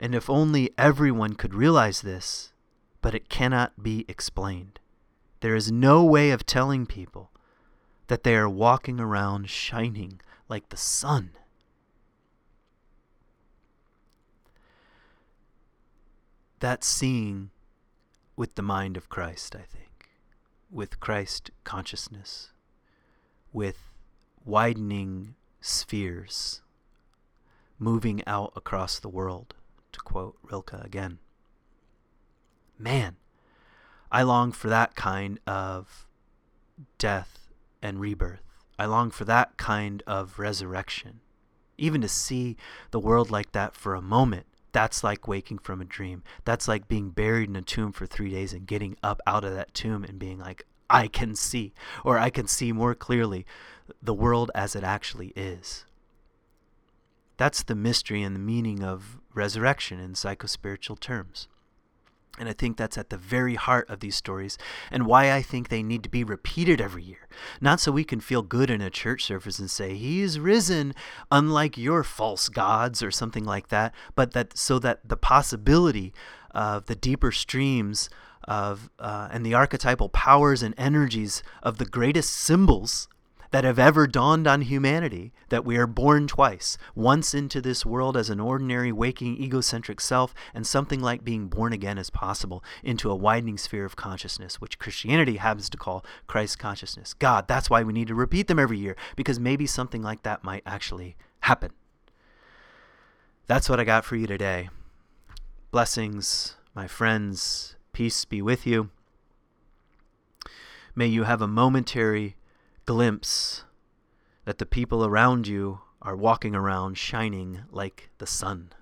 And if only everyone could realize this, but it cannot be explained. There is no way of telling people that they are walking around shining like the sun. That's seeing with the mind of Christ, I think, with Christ consciousness, with widening spheres moving out across the world, to quote Rilke again. Man, I long for that kind of death and rebirth. I long for that kind of resurrection. Even to see the world like that for a moment, that's like waking from a dream. That's like being buried in a tomb for three days and getting up out of that tomb and being like, I can see, or I can see more clearly the world as it actually is. That's the mystery and the meaning of resurrection in psychospiritual terms. And I think that's at the very heart of these stories and why I think they need to be repeated every year. Not so we can feel good in a church service and say, He's risen, unlike your false gods or something like that, but that so that the possibility of the deeper streams of uh, and the archetypal powers and energies of the greatest symbols that have ever dawned on humanity that we are born twice once into this world as an ordinary waking egocentric self and something like being born again as possible into a widening sphere of consciousness which christianity happens to call christ consciousness. God that's why we need to repeat them every year because maybe something like that might actually happen. That's what i got for you today. Blessings my friends. Peace be with you. May you have a momentary glimpse that the people around you are walking around shining like the sun.